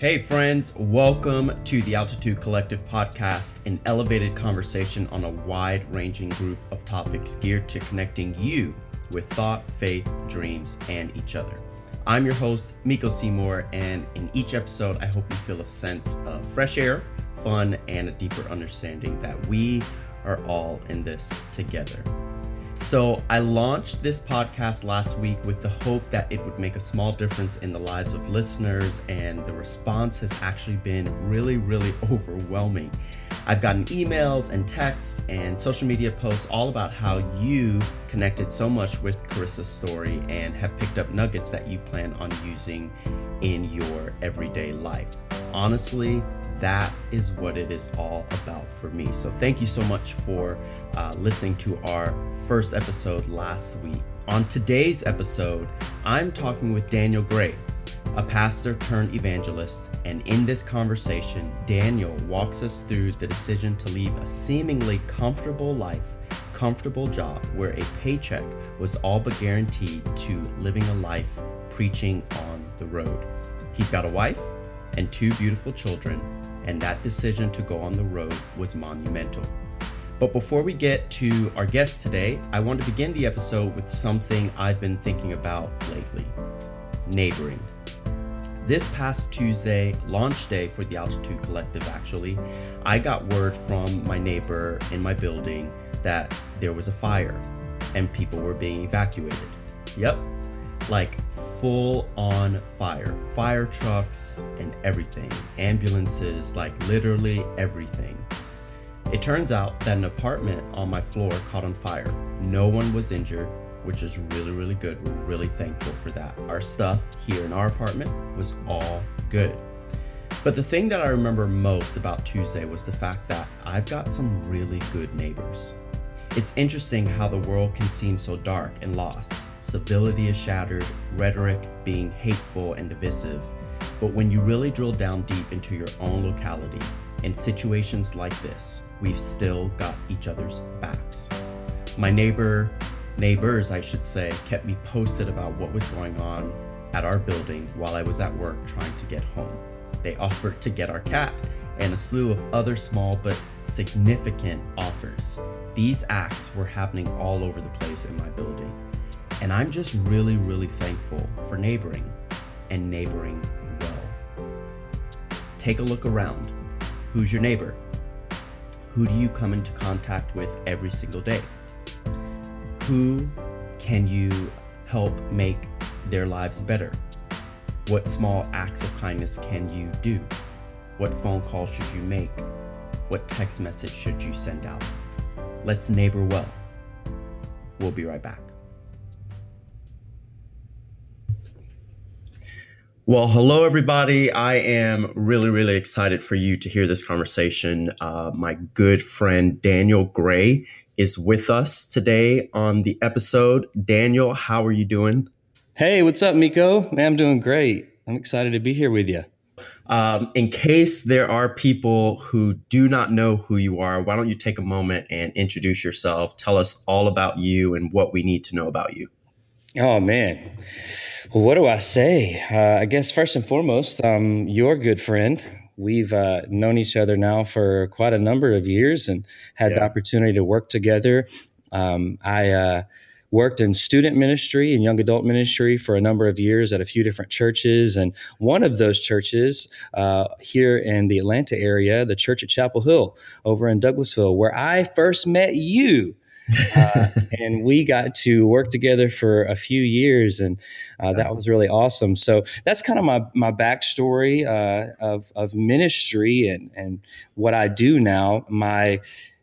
Hey, friends, welcome to the Altitude Collective podcast, an elevated conversation on a wide ranging group of topics geared to connecting you with thought, faith, dreams, and each other. I'm your host, Miko Seymour, and in each episode, I hope you feel a sense of fresh air, fun, and a deeper understanding that we are all in this together. So, I launched this podcast last week with the hope that it would make a small difference in the lives of listeners, and the response has actually been really, really overwhelming. I've gotten emails and texts and social media posts all about how you connected so much with Carissa's story and have picked up nuggets that you plan on using in your everyday life. Honestly, that is what it is all about for me. So, thank you so much for uh, listening to our first episode last week. On today's episode, I'm talking with Daniel Gray, a pastor turned evangelist, and in this conversation, Daniel walks us through the decision to leave a seemingly comfortable life, comfortable job where a paycheck was all but guaranteed to living a life preaching on the road. He's got a wife and two beautiful children, and that decision to go on the road was monumental. But before we get to our guest today, I want to begin the episode with something I've been thinking about lately neighboring. This past Tuesday, launch day for the Altitude Collective, actually, I got word from my neighbor in my building that there was a fire and people were being evacuated. Yep, like full on fire. Fire trucks and everything, ambulances, like literally everything. It turns out that an apartment on my floor caught on fire. No one was injured, which is really, really good. We're really thankful for that. Our stuff here in our apartment was all good. But the thing that I remember most about Tuesday was the fact that I've got some really good neighbors. It's interesting how the world can seem so dark and lost. Civility is shattered, rhetoric being hateful and divisive. But when you really drill down deep into your own locality, in situations like this, we've still got each other's backs. My neighbor, neighbors, I should say, kept me posted about what was going on at our building while I was at work trying to get home. They offered to get our cat and a slew of other small but significant offers. These acts were happening all over the place in my building. And I'm just really, really thankful for neighboring and neighboring well. Take a look around. Who's your neighbor? Who do you come into contact with every single day? Who can you help make their lives better? What small acts of kindness can you do? What phone call should you make? What text message should you send out? Let's neighbor well. We'll be right back. Well, hello, everybody. I am really, really excited for you to hear this conversation. Uh, my good friend Daniel Gray is with us today on the episode. Daniel, how are you doing? Hey, what's up, Miko? Man, I'm doing great. I'm excited to be here with you. Um, in case there are people who do not know who you are, why don't you take a moment and introduce yourself? Tell us all about you and what we need to know about you. Oh, man. Well, what do I say? Uh, I guess first and foremost, um, your good friend. We've uh, known each other now for quite a number of years and had yeah. the opportunity to work together. Um, I uh, worked in student ministry and young adult ministry for a number of years at a few different churches. And one of those churches uh, here in the Atlanta area, the Church at Chapel Hill over in Douglasville, where I first met you uh, and we got to work together for a few years, and uh, that was really awesome. So that's kind of my my backstory uh, of of ministry and and what I do now. My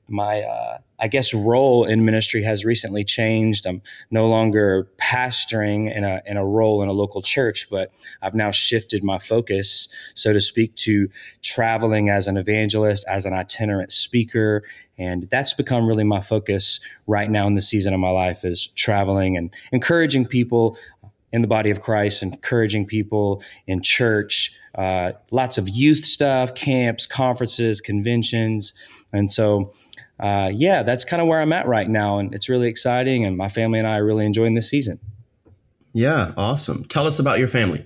my uh, I guess role in ministry has recently changed. I'm no longer pastoring in a in a role in a local church, but I've now shifted my focus, so to speak, to traveling as an evangelist, as an itinerant speaker, and that's become really my focus right now in the season of my life is traveling and encouraging people in the body of Christ, encouraging people in church, uh, lots of youth stuff, camps, conferences, conventions, and so uh, yeah, that's kind of where I'm at right now. And it's really exciting. And my family and I are really enjoying this season. Yeah, awesome. Tell us about your family.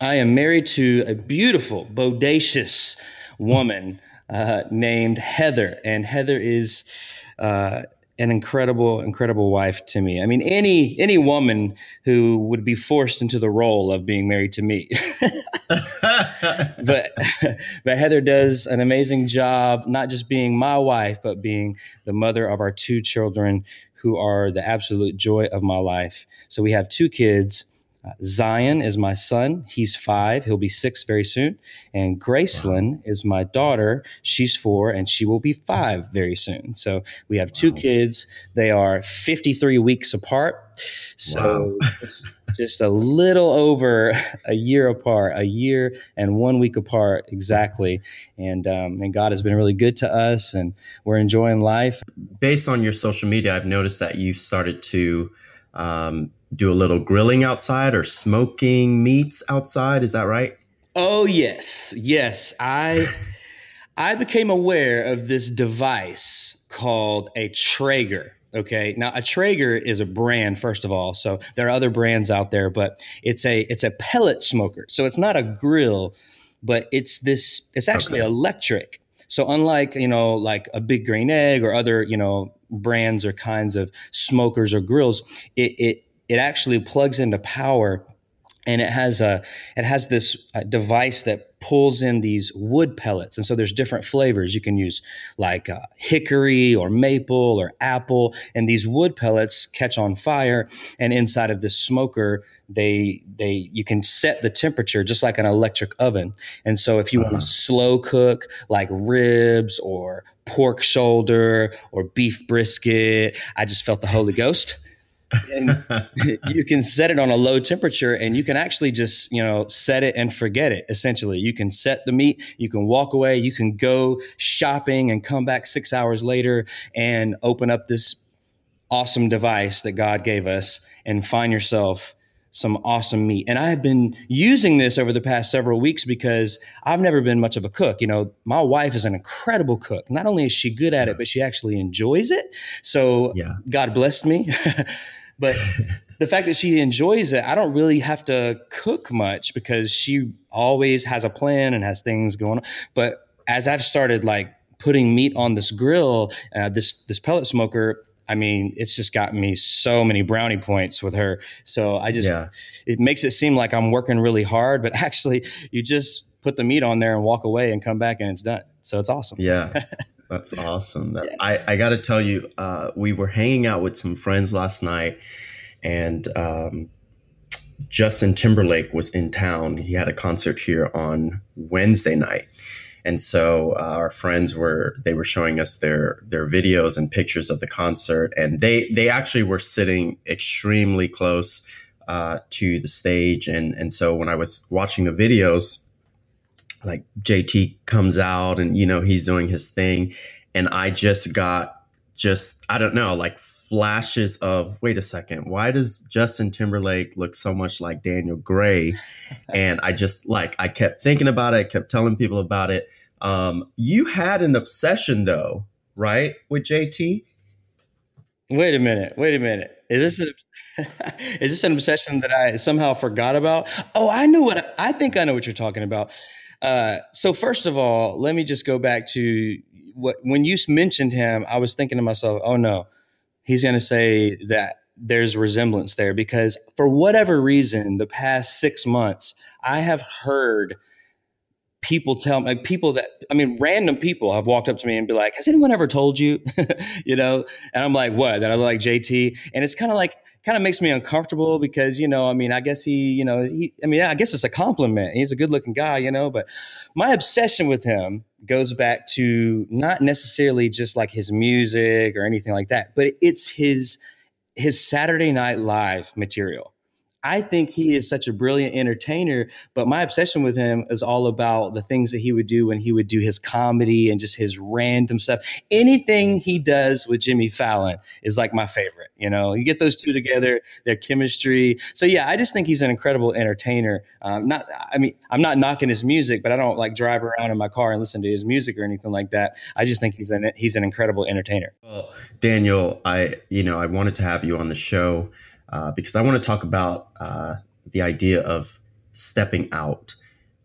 I am married to a beautiful, bodacious woman uh, named Heather, and Heather is uh, an incredible, incredible wife to me. I mean, any any woman who would be forced into the role of being married to me. but but Heather does an amazing job, not just being my wife, but being the mother of our two children, who are the absolute joy of my life. So we have two kids. Zion is my son. He's five. He'll be six very soon. And Gracelyn wow. is my daughter. She's four and she will be five very soon. So we have two kids. They are 53 weeks apart. So wow. just a little over a year apart, a year and one week apart exactly. And, um, and God has been really good to us and we're enjoying life. Based on your social media, I've noticed that you've started to um, do a little grilling outside or smoking meats outside. Is that right? Oh yes, yes. I I became aware of this device called a Traeger. Okay, now a Traeger is a brand first of all, so there are other brands out there, but it's a it's a pellet smoker. So it's not a grill, but it's this. It's actually okay. electric. So unlike you know like a big green egg or other you know brands or kinds of smokers or grills, it, it it actually plugs into power and it has a it has this uh, device that pulls in these wood pellets. And so there's different flavors. You can use like uh, hickory or maple or apple and these wood pellets catch on fire and inside of this smoker they they you can set the temperature just like an electric oven. And so if you uh-huh. want to slow cook like ribs or pork shoulder or beef brisket i just felt the holy ghost and you can set it on a low temperature and you can actually just you know set it and forget it essentially. You can set the meat you can walk away you can go shopping and come back six hours later and open up this awesome device that god gave us and find yourself some awesome meat. And I have been using this over the past several weeks because I've never been much of a cook. You know, my wife is an incredible cook. Not only is she good at it, but she actually enjoys it. So yeah. God blessed me. But the fact that she enjoys it, I don't really have to cook much because she always has a plan and has things going on. But as I've started like putting meat on this grill, uh, this this pellet smoker, I mean, it's just gotten me so many brownie points with her. So I just, yeah. it makes it seem like I'm working really hard, but actually, you just put the meat on there and walk away and come back and it's done. So it's awesome. Yeah. That's awesome. That, yeah. I, I got to tell you, uh, we were hanging out with some friends last night, and um, Justin Timberlake was in town. He had a concert here on Wednesday night, and so uh, our friends were they were showing us their their videos and pictures of the concert, and they they actually were sitting extremely close uh, to the stage, and and so when I was watching the videos like JT comes out and you know he's doing his thing. And I just got just I don't know like flashes of wait a second why does Justin Timberlake look so much like Daniel Gray? And I just like I kept thinking about it. I kept telling people about it um you had an obsession though right with JT wait a minute wait a minute. Is this an is this an obsession that I somehow forgot about? Oh I know what I think I know what you're talking about. Uh, so first of all, let me just go back to what when you mentioned him, I was thinking to myself, oh no, he's going to say that there's resemblance there because for whatever reason, the past six months, I have heard people tell me people that I mean, random people have walked up to me and be like, "Has anyone ever told you?" you know, and I'm like, "What?" That I like JT, and it's kind of like kind of makes me uncomfortable because you know i mean i guess he you know he i mean i guess it's a compliment he's a good looking guy you know but my obsession with him goes back to not necessarily just like his music or anything like that but it's his his saturday night live material I think he is such a brilliant entertainer, but my obsession with him is all about the things that he would do when he would do his comedy and just his random stuff. Anything he does with Jimmy Fallon is like my favorite. You know, you get those two together, their chemistry. So yeah, I just think he's an incredible entertainer. Um, not, I mean, I'm not knocking his music, but I don't like drive around in my car and listen to his music or anything like that. I just think he's an he's an incredible entertainer. Well, Daniel, I you know I wanted to have you on the show uh, because I want to talk about uh, the idea of stepping out.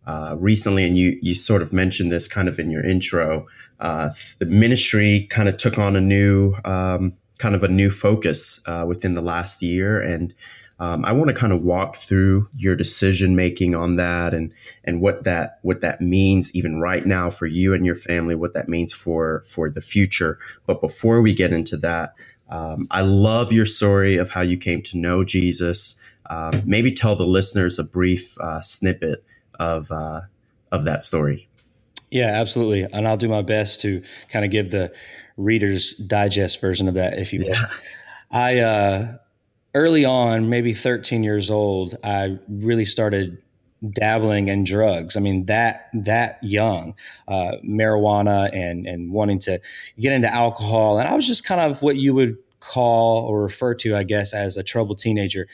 Uh, recently, and you you sort of mentioned this kind of in your intro. Uh, the ministry kind of took on a new um, kind of a new focus uh, within the last year, and um, I want to kind of walk through your decision making on that, and and what that what that means even right now for you and your family, what that means for for the future. But before we get into that, um, I love your story of how you came to know Jesus. Um, maybe tell the listeners a brief uh, snippet of uh, of that story. Yeah, absolutely, and I'll do my best to kind of give the Reader's Digest version of that, if you will. Yeah. I uh, early on, maybe 13 years old, I really started dabbling in drugs. I mean, that that young, uh, marijuana and and wanting to get into alcohol, and I was just kind of what you would call or refer to, I guess, as a troubled teenager.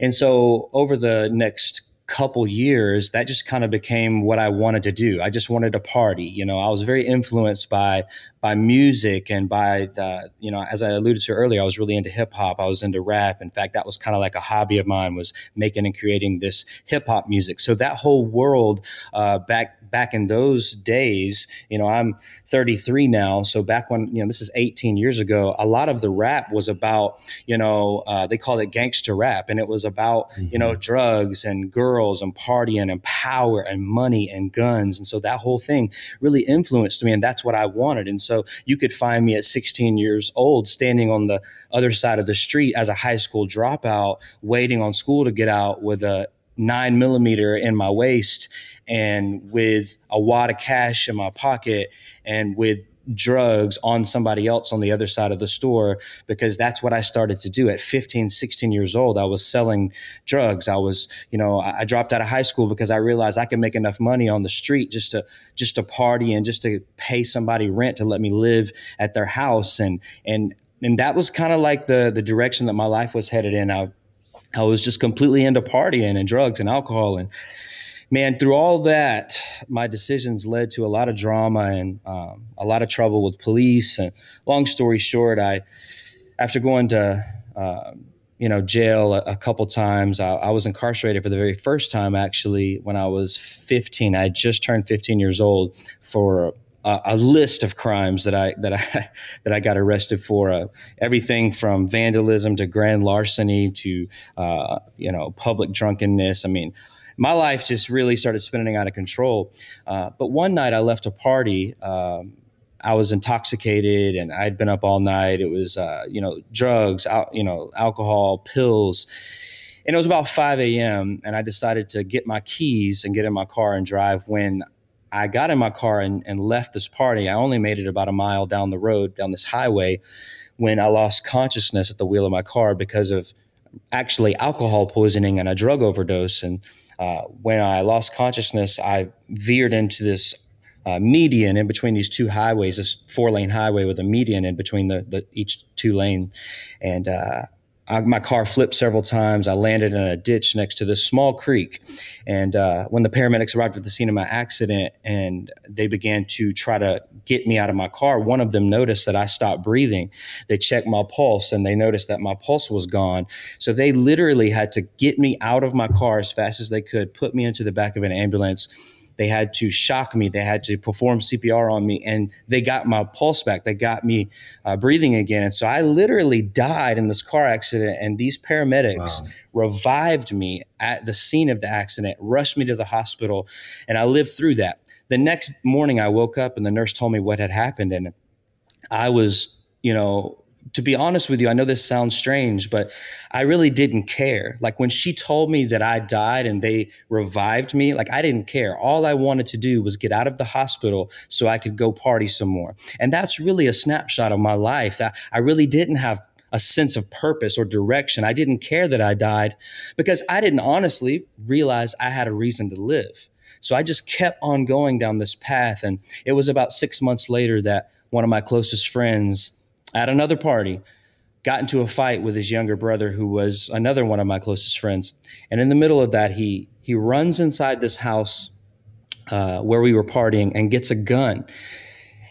And so, over the next couple years, that just kind of became what I wanted to do. I just wanted to party. You know, I was very influenced by by music and by the, you know, as I alluded to earlier, I was really into hip hop. I was into rap. In fact, that was kind of like a hobby of mine was making and creating this hip hop music. So that whole world uh, back back in those days, you know, I'm 33 now. So back when, you know, this is 18 years ago, a lot of the rap was about, you know, uh, they called it gangster rap. And it was about, mm-hmm. you know, mm-hmm. drugs and girls and partying and power and money and guns. And so that whole thing really influenced me. And that's what I wanted. And so you could find me at 16 years old standing on the other side of the street as a high school dropout, waiting on school to get out with a nine millimeter in my waist and with a wad of cash in my pocket and with drugs on somebody else on the other side of the store because that's what I started to do. At 15 16 years old I was selling drugs. I was you know I dropped out of high school because I realized I could make enough money on the street just to just to party and just to pay somebody rent to let me live at their house. And and and that was kind of like the the direction that my life was headed in. I I was just completely into partying and drugs and alcohol and man, through all that, my decisions led to a lot of drama and um, a lot of trouble with police. And long story short, I, after going to, uh, you know, jail a, a couple times, I, I, was incarcerated for the very first time actually when I was 15. I just turned 15 years old for a, a list of crimes that I that I that I got arrested for. Uh, everything from vandalism to grand larceny to uh, you know public drunkenness. I mean, my life just really started spinning out of control. Uh, but one night I left a party. Um, I was intoxicated and I'd been up all night. It was, uh, you know, drugs, al- you know, alcohol, pills. And it was about 5 a.m. And I decided to get my keys and get in my car and drive. When I got in my car and, and left this party, I only made it about a mile down the road, down this highway, when I lost consciousness at the wheel of my car because of actually alcohol poisoning and a drug overdose. And uh, when I lost consciousness, I veered into this uh, median in between these two highways, this four lane highway with a median in between the, the each two lanes. And uh, I, my car flipped several times. I landed in a ditch next to this small creek. And uh, when the paramedics arrived at the scene of my accident and they began to try to get me out of my car, one of them noticed that I stopped breathing. They checked my pulse and they noticed that my pulse was gone. So they literally had to get me out of my car as fast as they could, put me into the back of an ambulance they had to shock me. They had to perform CPR on me, and they got my pulse back. They got me uh, breathing again. And so I literally died in this car accident. And these paramedics wow. revived me at the scene of the accident, rushed me to the hospital, and I lived through that. The next morning, I woke up, and the nurse told me what had happened, and I was, you know, to be honest with you, I know this sounds strange, but I really didn't care. Like when she told me that I died and they revived me, like I didn't care. All I wanted to do was get out of the hospital so I could go party some more. And that's really a snapshot of my life that I really didn't have a sense of purpose or direction. I didn't care that I died because I didn't honestly realize I had a reason to live. So I just kept on going down this path. And it was about six months later that one of my closest friends, at another party got into a fight with his younger brother who was another one of my closest friends. And in the middle of that he he runs inside this house uh, where we were partying and gets a gun.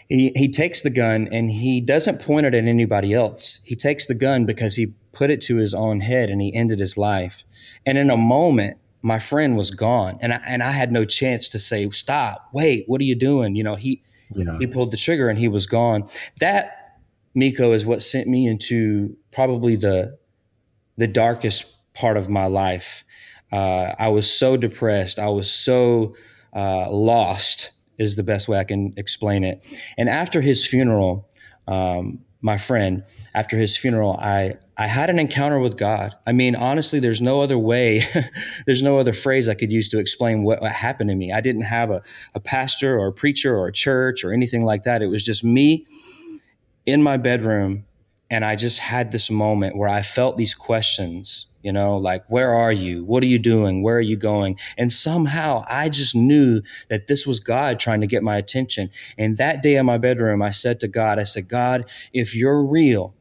He, he takes the gun and he doesn't point it at anybody else. He takes the gun because he put it to his own head and he ended his life. And in a moment my friend was gone. And I, and I had no chance to say stop. Wait. What are you doing? You know he yeah. he pulled the trigger and he was gone. That Miko is what sent me into probably the the darkest part of my life. Uh, I was so depressed. I was so uh, lost is the best way I can explain it. And after his funeral um, my friend after his funeral i i had an encounter with god. I mean honestly there's no other way there's no other phrase i could use to explain what, what happened to me. I didn't have a, a pastor or a preacher or a church or anything like that. It was just me in my bedroom and i just had this moment where i felt these questions you know like where are you? What are you doing? Where are you going? And somehow i just knew that this was god trying to get my attention. And that day in my bedroom i said to god i said god if you're real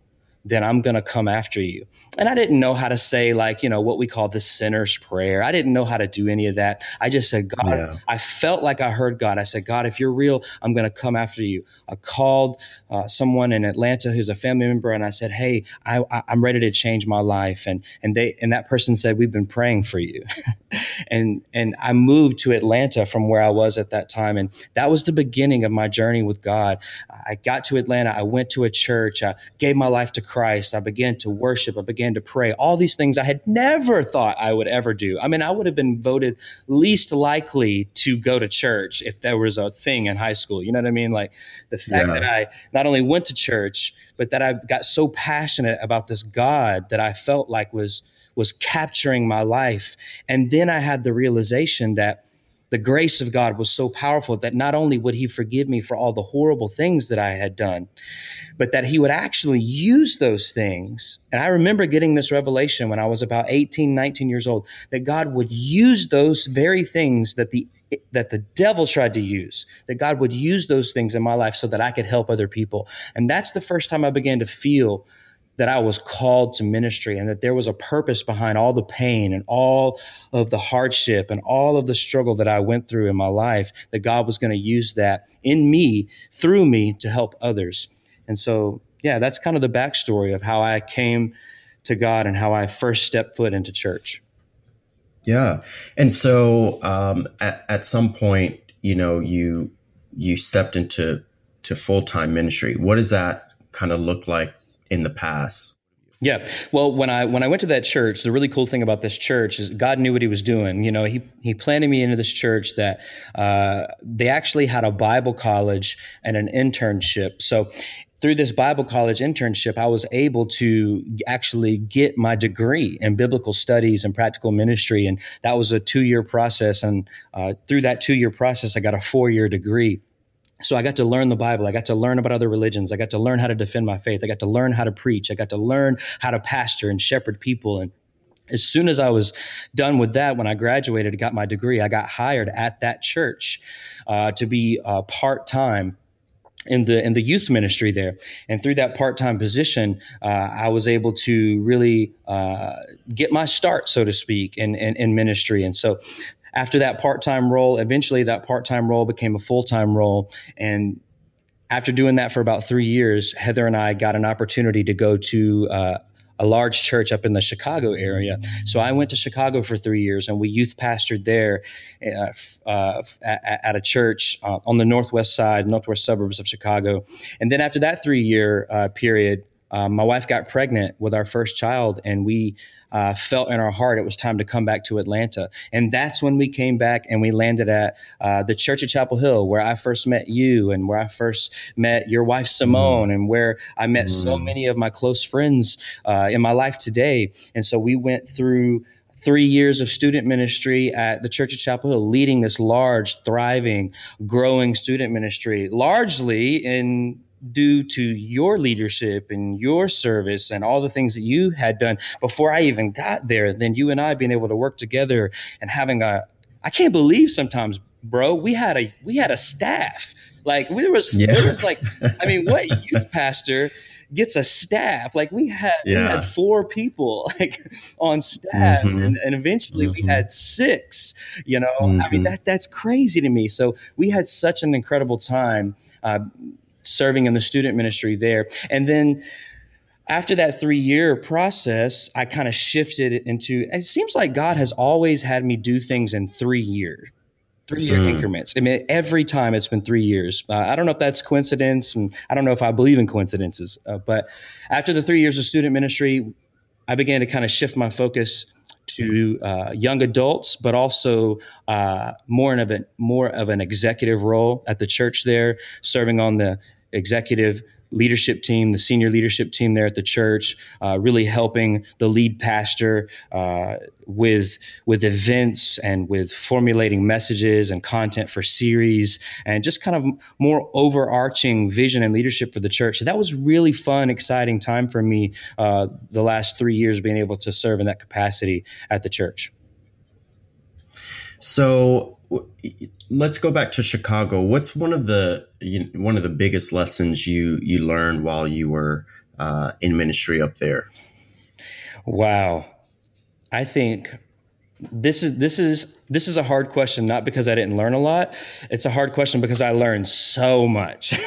then I'm going to come after you. And I didn't know how to say, like, you know, what we call the sinner's prayer. I didn't know how to do any of that. I just said, God, yeah. I felt like I heard God. I said, God, if you're real, I'm going to come after you. I called uh, someone in Atlanta who's a family member and I said, Hey, I, am ready to change my life. And, and they, and that person said, We've been praying for you. and, and I moved to Atlanta from where I was at that time. And that was the beginning of my journey with God. I got to Atlanta. I went to a church. I gave my life to Christ. I began to worship. I began to pray. All these things I had never thought I would ever do. I mean, I would have been voted least likely to go to church if there was a thing in high school. You know what I mean? Like the fact yeah. that I not only went to church, but that I got so passionate about this God that I felt like was was capturing my life. And then I had the realization that the grace of God was so powerful that not only would He forgive me for all the horrible things that I had done, but that He would actually use those things. And I remember getting this revelation when I was about 18, 19 years old that God would use those very things that the that the devil tried to use, that God would use those things in my life so that I could help other people. And that's the first time I began to feel that I was called to ministry and that there was a purpose behind all the pain and all of the hardship and all of the struggle that I went through in my life, that God was going to use that in me, through me, to help others. And so, yeah, that's kind of the backstory of how I came to God and how I first stepped foot into church. Yeah. And so um, at, at some point, you know, you you stepped into to full-time ministry. What does that kind of look like in the past. Yeah. Well, when I when I went to that church, the really cool thing about this church is God knew what He was doing. You know, He He planted me into this church that uh, they actually had a Bible college and an internship. So through this Bible college internship, I was able to actually get my degree in biblical studies and practical ministry, and that was a two year process. And uh, through that two year process, I got a four year degree so I got to learn the Bible. I got to learn about other religions. I got to learn how to defend my faith. I got to learn how to preach. I got to learn how to pastor and shepherd people. And as soon as I was done with that, when I graduated, got my degree, I got hired at that church uh, to be uh, part time in the in the youth ministry there. And through that part time position, uh, I was able to really uh, get my start, so to speak, in, in, in ministry. And so after that part-time role eventually that part-time role became a full-time role. And after doing that for about three years heather and i got an opportunity to go to uh, a large church up in the chicago area. So i went to chicago for three years and we youth pastored there uh, uh, at, at, a church uh, on the northwest side northwest suburbs of chicago. And then after that three year uh, period um, my wife got pregnant with our first child, and we uh, felt in our heart it was time to come back to Atlanta. And that's when we came back and we landed at uh, the Church of Chapel Hill, where I first met you, and where I first met your wife Simone, mm. and where I met mm. so many of my close friends uh, in my life today. And so we went through three years of student ministry at the Church of Chapel Hill, leading this large, thriving, growing student ministry, largely in due to your leadership and your service and all the things that you had done before I even got there, then you and I being able to work together and having a I can't believe sometimes, bro, we had a we had a staff. Like there was yeah. there was like I mean, what youth pastor gets a staff? Like we had yeah. we had four people like on staff mm-hmm. and, and, eventually mm-hmm. we had six, you know. Mm-hmm. I mean mm-hmm. that that's crazy to me. So we had such an incredible time uh, serving in the student ministry there. And then after that three year process, I kind of shifted into it seems like God has always had me do things in three years, three year mm. increments. I mean, every time it's been three years. Uh, I don't know if that's coincidence. And I don't know if I believe in coincidences. Uh, but after the three years of student ministry, I began to kind of shift my focus to uh, young adults, but also uh, more of an more of an executive role at the church there, serving on the executive leadership team, the senior leadership team there at the church, uh, really helping the lead pastor uh, with with events and with formulating messages and content for series and just kind of more overarching vision and leadership for the church. So that was really fun, exciting time for me. Uh, the last three years being able to serve in that capacity at the church. So let's go back to Chicago. What's one of the you, one of the biggest lessons you you learned while you were uh, in ministry up there? Wow, I think this is this is this is a hard question not because I didn't learn a lot. It's a hard question because I learned so much.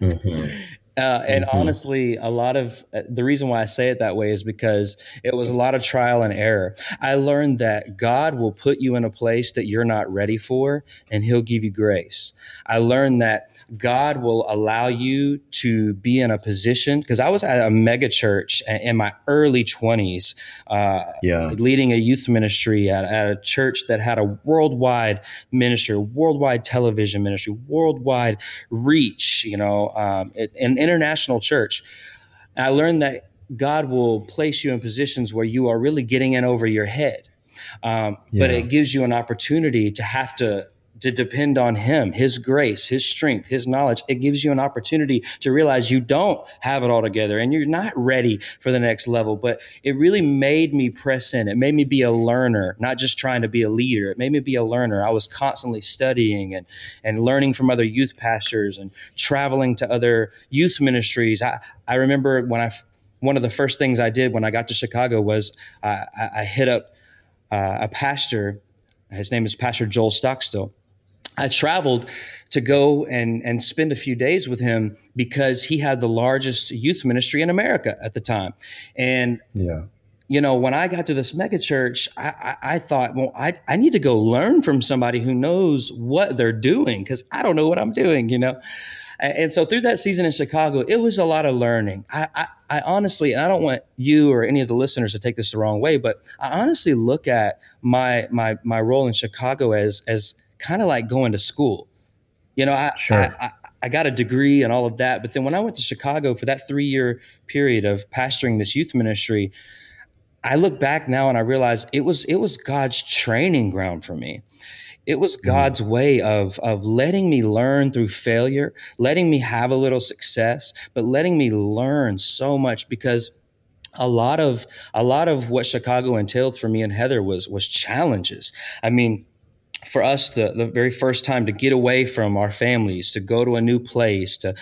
mm-hmm. Uh, and mm-hmm. honestly, a lot of uh, the reason why I say it that way is because it was a lot of trial and error. I learned that God will put you in a place that you're not ready for, and He'll give you grace. I learned that God will allow you to be in a position because I was at a mega church in my early 20s, uh, yeah. leading a youth ministry at, at a church that had a worldwide ministry, worldwide television ministry, worldwide reach, you know, um, and international church. I learned that God will place you in positions where you are really getting in over your head. Um, yeah. But it gives you an opportunity to have to to depend on him, his grace, his strength, his knowledge. It gives you an opportunity to realize you don't have it all together and you're not ready for the next level. But it really made me press in. It made me be a learner, not just trying to be a leader. It made me be a learner. I was constantly studying and, and learning from other youth pastors and traveling to other youth ministries. I, I remember when I, one of the first things I did when I got to Chicago was I, I hit up uh, a pastor. His name is Pastor Joel Stockstill I traveled to go and, and spend a few days with him because he had the largest youth ministry in America at the time. And yeah. You know, when I got to this mega church, I, I, I thought, well, I, I need to go learn from somebody who knows what they're doing because I don't know what I'm doing, you know? And so through that season in Chicago, it was a lot of learning. I, I, I, honestly, and I don't want you or any of the listeners to take this the wrong way, but I honestly look at my my my role in Chicago as as kind of like going to school. You know, I, sure. I, I, I got a degree and all of that, but then when I went to Chicago for that three year period of pastoring this youth ministry, I look back now and I realize it was it was God's training ground for me. It was mm-hmm. God's way of of letting me learn through failure, letting me have a little success, but letting me learn so much because a lot of a lot of what Chicago entailed for me and Heather was was challenges. I mean, for us the, the very first time to get away from our families to go to a new place to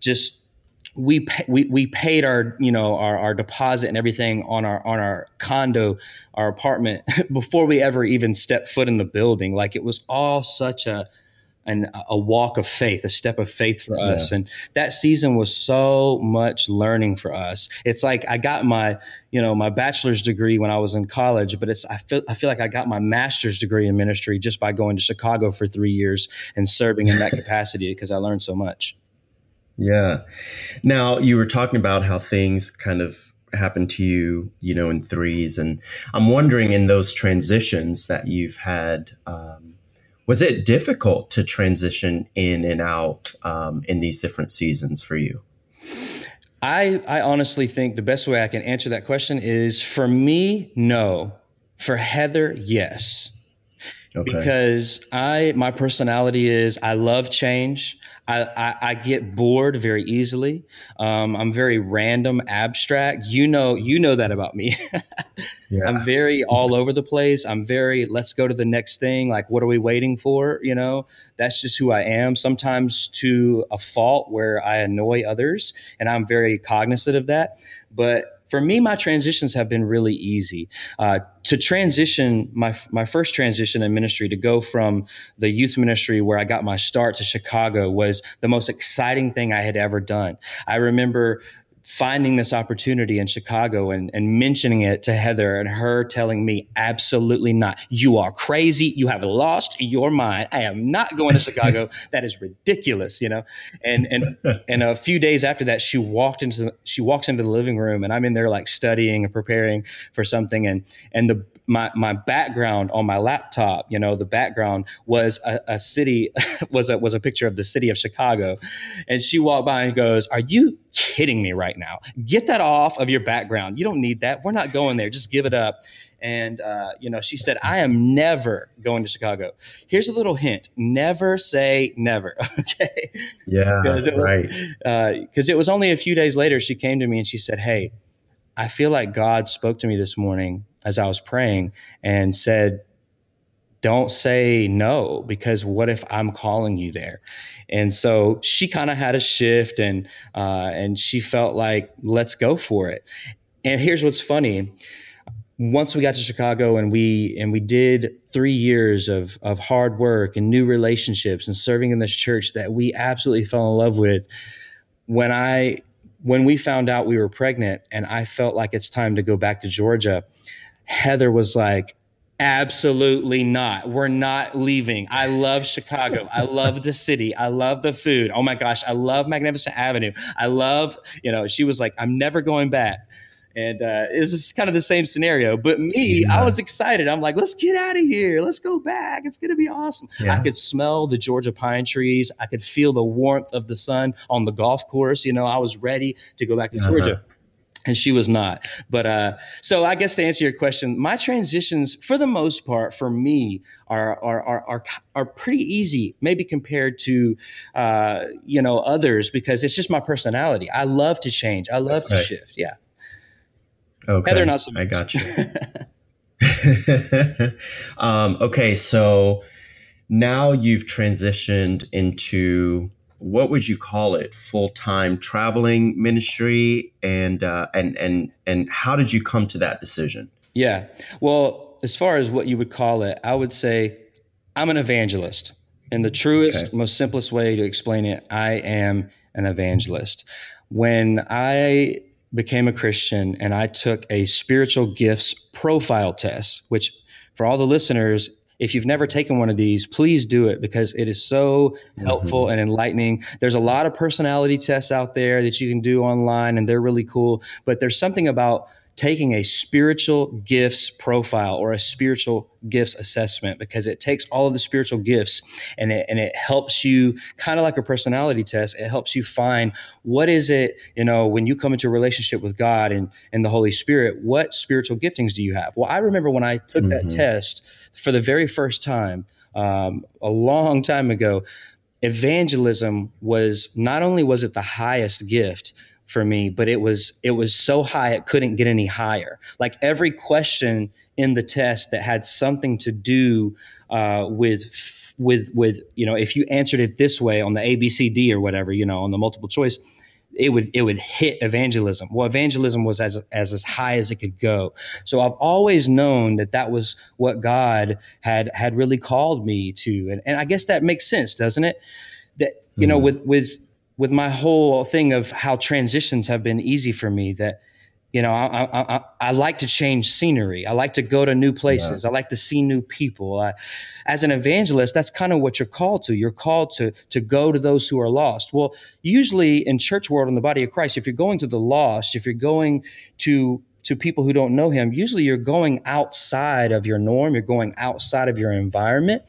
just we we we paid our you know our, our deposit and everything on our on our condo our apartment before we ever even stepped foot in the building. Like it was all such a and a walk of faith, a step of faith for us. Yeah. And that season was so much learning for us. It's like I got my, you know, my bachelor's degree when I was in college, but it's I feel I feel like I got my master's degree in ministry just by going to Chicago for three years and serving in that capacity because I learned so much. Yeah. Now you were talking about how things kind of happened to you, you know, in threes, and I'm wondering in those transitions that you've had. Um, was it difficult to transition in and out um, in these different seasons for you? I, I honestly think the best way I can answer that question is for me, no. For Heather, yes. Okay. Because I my personality is I love change. I, I, I get bored very easily. Um, I'm very random, abstract. You know, you know that about me. yeah. I'm very all over the place. I'm very let's go to the next thing. Like, what are we waiting for? You know, that's just who I am. Sometimes to a fault where I annoy others, and I'm very cognizant of that. But for me, my transitions have been really easy. Uh, to transition, my my first transition in ministry to go from the youth ministry where I got my start to Chicago was the most exciting thing I had ever done. I remember finding this opportunity in Chicago and, and mentioning it to Heather and her telling me, absolutely not. You are crazy. You have lost your mind. I am not going to Chicago. that is ridiculous, you know? And, and, and a few days after that, she walked into, the, she walks into the living room and I'm in there like studying and preparing for something. And, and the, my my background on my laptop, you know, the background was a, a, city was a was a picture of the city of Chicago, and she walked by and goes, "Are you kidding me right now? Get that off of your background. You don't need that. We're not going there. Just give it up." And uh, you know, she said, "I am never going to Chicago." Here's a little hint: never say never. okay? Yeah, because it was right. Because uh, it was only a few days later she came to me and she said, "Hey." I feel like God spoke to me this morning as I was praying and said, don't say no because what if I'm calling you there? And so she kind of had a shift and uh, and she felt like let's go for it. And here's what's funny: once we got to Chicago and we and we did three years of of hard work and new relationships and serving in this church that we absolutely fell in love with. When I when we found out we were pregnant and I felt like it's time to go back to Georgia, Heather was like, Absolutely not. We're not leaving. I love Chicago. I love the city. I love the food. Oh my gosh, I love Magnificent Avenue. I love, you know, she was like, I'm never going back. And uh, it was just kind of the same scenario. But me, yeah. I was excited. I'm like, let's get out of here. Let's go back. It's going to be awesome. Yeah. I could smell the Georgia pine trees. I could feel the warmth of the sun on the golf course. You know, I was ready to go back to uh-huh. Georgia and she was not. But uh, so I guess to answer your question, my transitions, for the most part, for me, are are are are, are pretty easy, maybe compared to uh, you know others, because it's just my personality. I love to change. I love to shift. Yeah. Okay. Heather, not so much. I got you. um, okay, so now you've transitioned into what would you call it? Full-time traveling ministry? And uh, and and and how did you come to that decision? Yeah. Well as far as what you would call it i would say i'm an evangelist. In the truest okay. most simplest way to explain it i am an evangelist. When i became a christian and i took a spiritual gifts profile test which for all the listeners if you've never taken one of these, please do it because it is so helpful mm-hmm. and enlightening. There's a lot of personality tests out there that you can do online and they're really cool, but there's something about taking a spiritual gifts profile or a spiritual gifts assessment because it takes all of the spiritual gifts and it, and it helps you kind of like a personality test it helps you find what is it you know when you come into a relationship with god and, and the holy spirit what spiritual giftings do you have well i remember when i took mm-hmm. that test for the very first time um, a long time ago evangelism was not only was it the highest gift for me but it was it was so high it couldn't get any higher. Like every question in the test that had something to do uh, with with with you know if you answered it this way on the abcd or whatever you know on the multiple choice it would it would hit evangelism. Well evangelism was as as as high as it could go. So i've always known that that was what god had had really called me to. And, and i guess that makes sense doesn't it? That you mm-hmm. know with with with my whole thing of how transitions have been easy for me that you know I, I, I, I like to change scenery. I like to go to new places. Yeah. i like to see new people. I, as an evangelist that's kind of what you're called to. You're called to to go to those who are lost. Well usually in church world in the body of christ if you're going to the lost if you're going to to people who don't know him usually you're going outside of your norm you're going outside of your environment.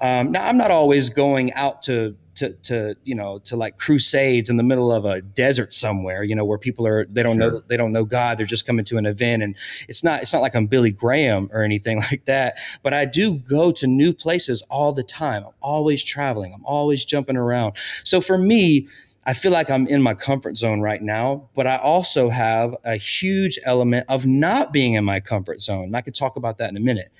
Um, now i'm not always going out to to to you know to like crusades in the middle of a desert somewhere you know where people are they don't sure. know they don't know god they're just coming to an event and it's not it's not like i'm billy graham or anything like that but i do go to new places all the time. I'm always traveling. I'm always jumping around. So for me I feel like I'm in my comfort zone right now, but I also have a huge element of not being in my comfort zone. And I could talk about that in a minute.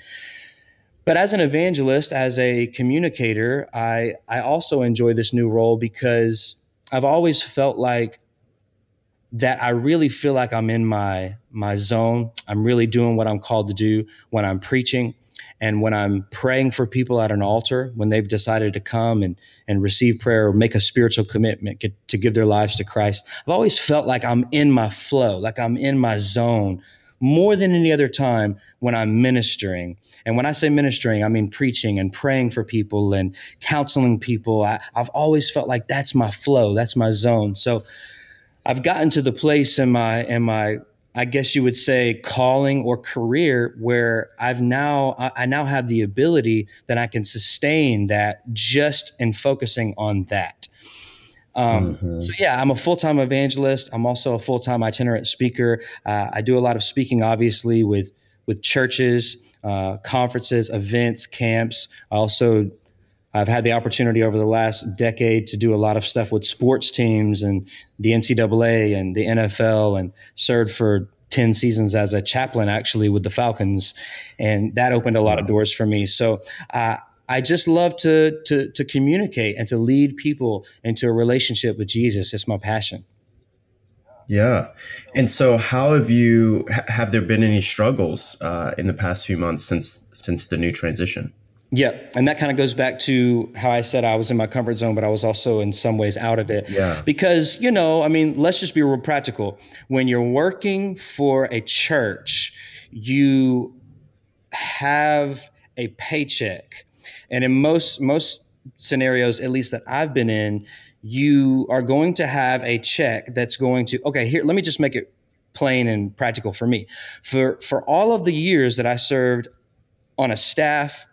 But as an evangelist, as a communicator, I, I also enjoy this new role because I've always felt like that I really feel like I'm in my my zone. I'm really doing what I'm called to do when I'm preaching. And when I'm praying for people at an altar, when they've decided to come and, and receive prayer or make a spiritual commitment to give their lives to Christ, I've always felt like I'm in my flow, like I'm in my zone more than any other time when I'm ministering. And when I say ministering, I mean preaching and praying for people and counseling people. I, I've always felt like that's my flow, that's my zone. So I've gotten to the place in my in my I guess you would say calling or career where I've now I now have the ability that I can sustain that just in focusing on that. Um, mm-hmm. So yeah, I'm a full time evangelist. I'm also a full time itinerant speaker. Uh, I do a lot of speaking, obviously with with churches, uh, conferences, events, camps. I also I've had the opportunity over the last decade to do a lot of stuff with sports teams and the NCAA and the NFL and served for 10 seasons as a chaplain actually with the Falcons. And that opened a lot wow. of doors for me. So uh, I just love to, to, to communicate and to lead people into a relationship with Jesus. It's my passion. Yeah. And so how have you, have there been any struggles uh, in the past few months since, since the new transition? Yeah, and that kind of goes back to how I said I was in my comfort zone, but I was also in some ways out of it. Yeah. Because, you know, I mean, let's just be real practical. When you're working for a church, you have a paycheck. And in most most scenarios, at least that I've been in, you are going to have a check that's going to okay, here, let me just make it plain and practical for me. For for all of the years that I served on a staff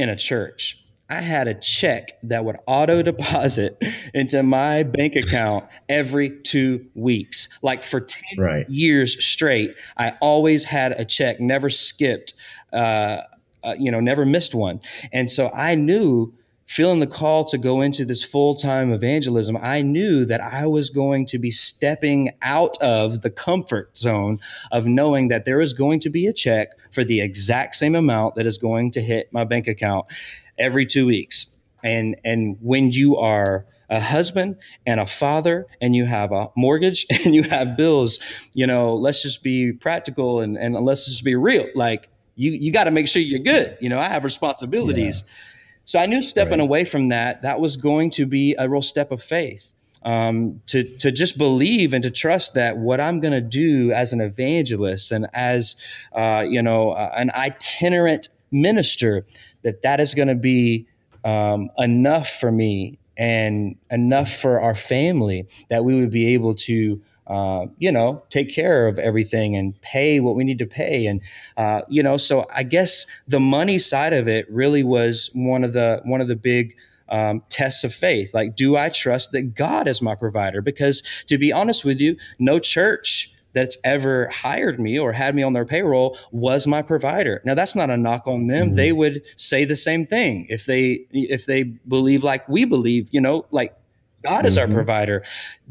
in a church. I had a check that would auto deposit into my bank account every two weeks. Like for 10 right. years straight, I always had a check, never skipped, uh, uh, you know, never missed one. And so I knew feeling the call to go into this full time evangelism, I knew that I was going to be stepping out of the comfort zone of knowing that there is going to be a check for the exact same amount that is going to hit my bank account every two weeks. And, and when you are a husband and a father and you have a mortgage and you have bills, you know, let's just be practical and, and let's just be real. Like you, you got to make sure you're good. You know, I have responsibilities. Yeah so I knew stepping right. away from that, that was going to be a real step of faith. Um, to to just believe and to trust that what I'm going to do as an evangelist and as uh, you know uh, an itinerant minister, that that is going to be um, enough for me and enough for our family that we would be able to uh, you know, take care of everything and pay what we need to pay. And, uh, you know, so I guess the money side of it really was one of the, one of the big, um, tests of faith. Like, do I trust that God is my provider? Because to be honest with you, no church that's ever hired me or had me on their payroll was my provider. Now that's not a knock on them. Mm-hmm. They would say the same thing if they if they believe like we believe, you know, like God is mm-hmm. our provider.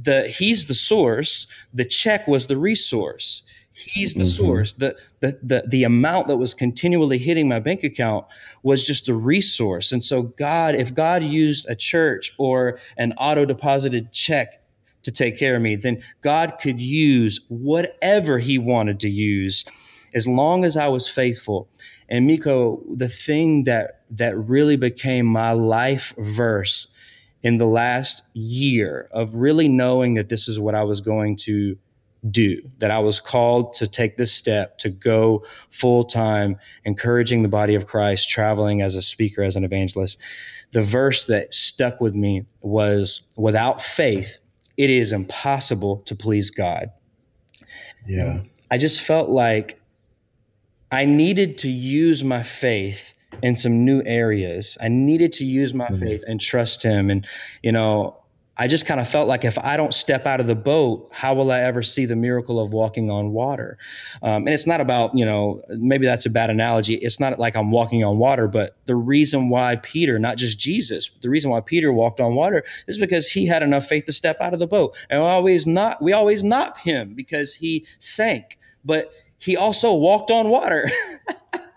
The He's the source. The check was the resource. He's the mm-hmm. source. The, the the the amount that was continually hitting my bank account was just the resource. And so God, if God used a church or an auto deposited check to take care of me, then God could use whatever He wanted to use, as long as I was faithful. And Miko, the thing that that really became my life verse in the last year of really knowing that this is what I was going to do, that I was called to take this step to go full time, encouraging the body of Christ, traveling as a speaker, as an evangelist. The verse that stuck with me was without faith, it is impossible to please God. Yeah. I just felt like I needed to use my faith in some new areas. I needed to use my mm-hmm. faith and trust him. And, you know, I just kind of felt like if I don't step out of the boat, how will I ever see the miracle of walking on water? Um, and it's not about, you know, maybe that's a bad analogy. It's not like I'm walking on water, but the reason why Peter, not just Jesus, the reason why Peter walked on water is because he had enough faith to step out of the boat. And we always not, we always knock him because he sank, but he also walked on water.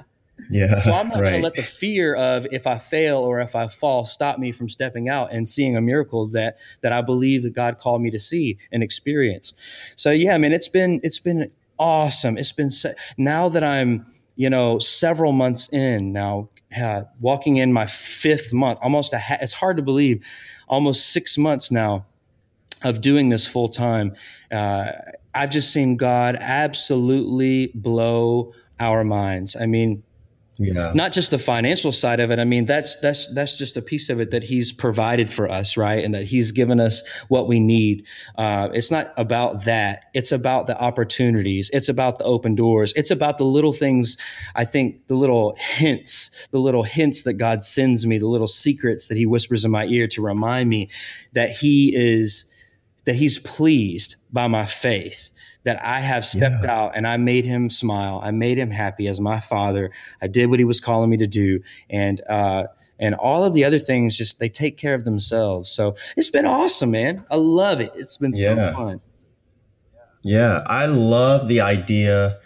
Yeah. So I'm not right. going to let the fear of if I fail or if I fall stop me from stepping out and seeing a miracle that that I believe that God called me to see and experience. So yeah, I mean it's been it's been awesome. It's been now that I'm you know, several months in now, uh, walking in my fifth month, almost a ha- it's hard to believe, almost six months now of doing this full time. Uh, I've just seen God absolutely blow our minds. I mean, yeah. not just the financial side of it i mean that's that's that's just a piece of it that he's provided for us right? And that he's given us what we need. Uh, it's not about that. It's about the opportunities. It's about the open doors. It's about the little things i think the little hints the little hints that god sends me the little secrets that he whispers in my ear to remind me that he is that he's pleased by my faith that I have stepped yeah. out and I made him smile. I made him happy as my father. I did what he was calling me to do. And, uh, and all of the other things just they take care of themselves. So it's been awesome, man. I love it. It's been yeah. so fun. Yeah, I love the idea.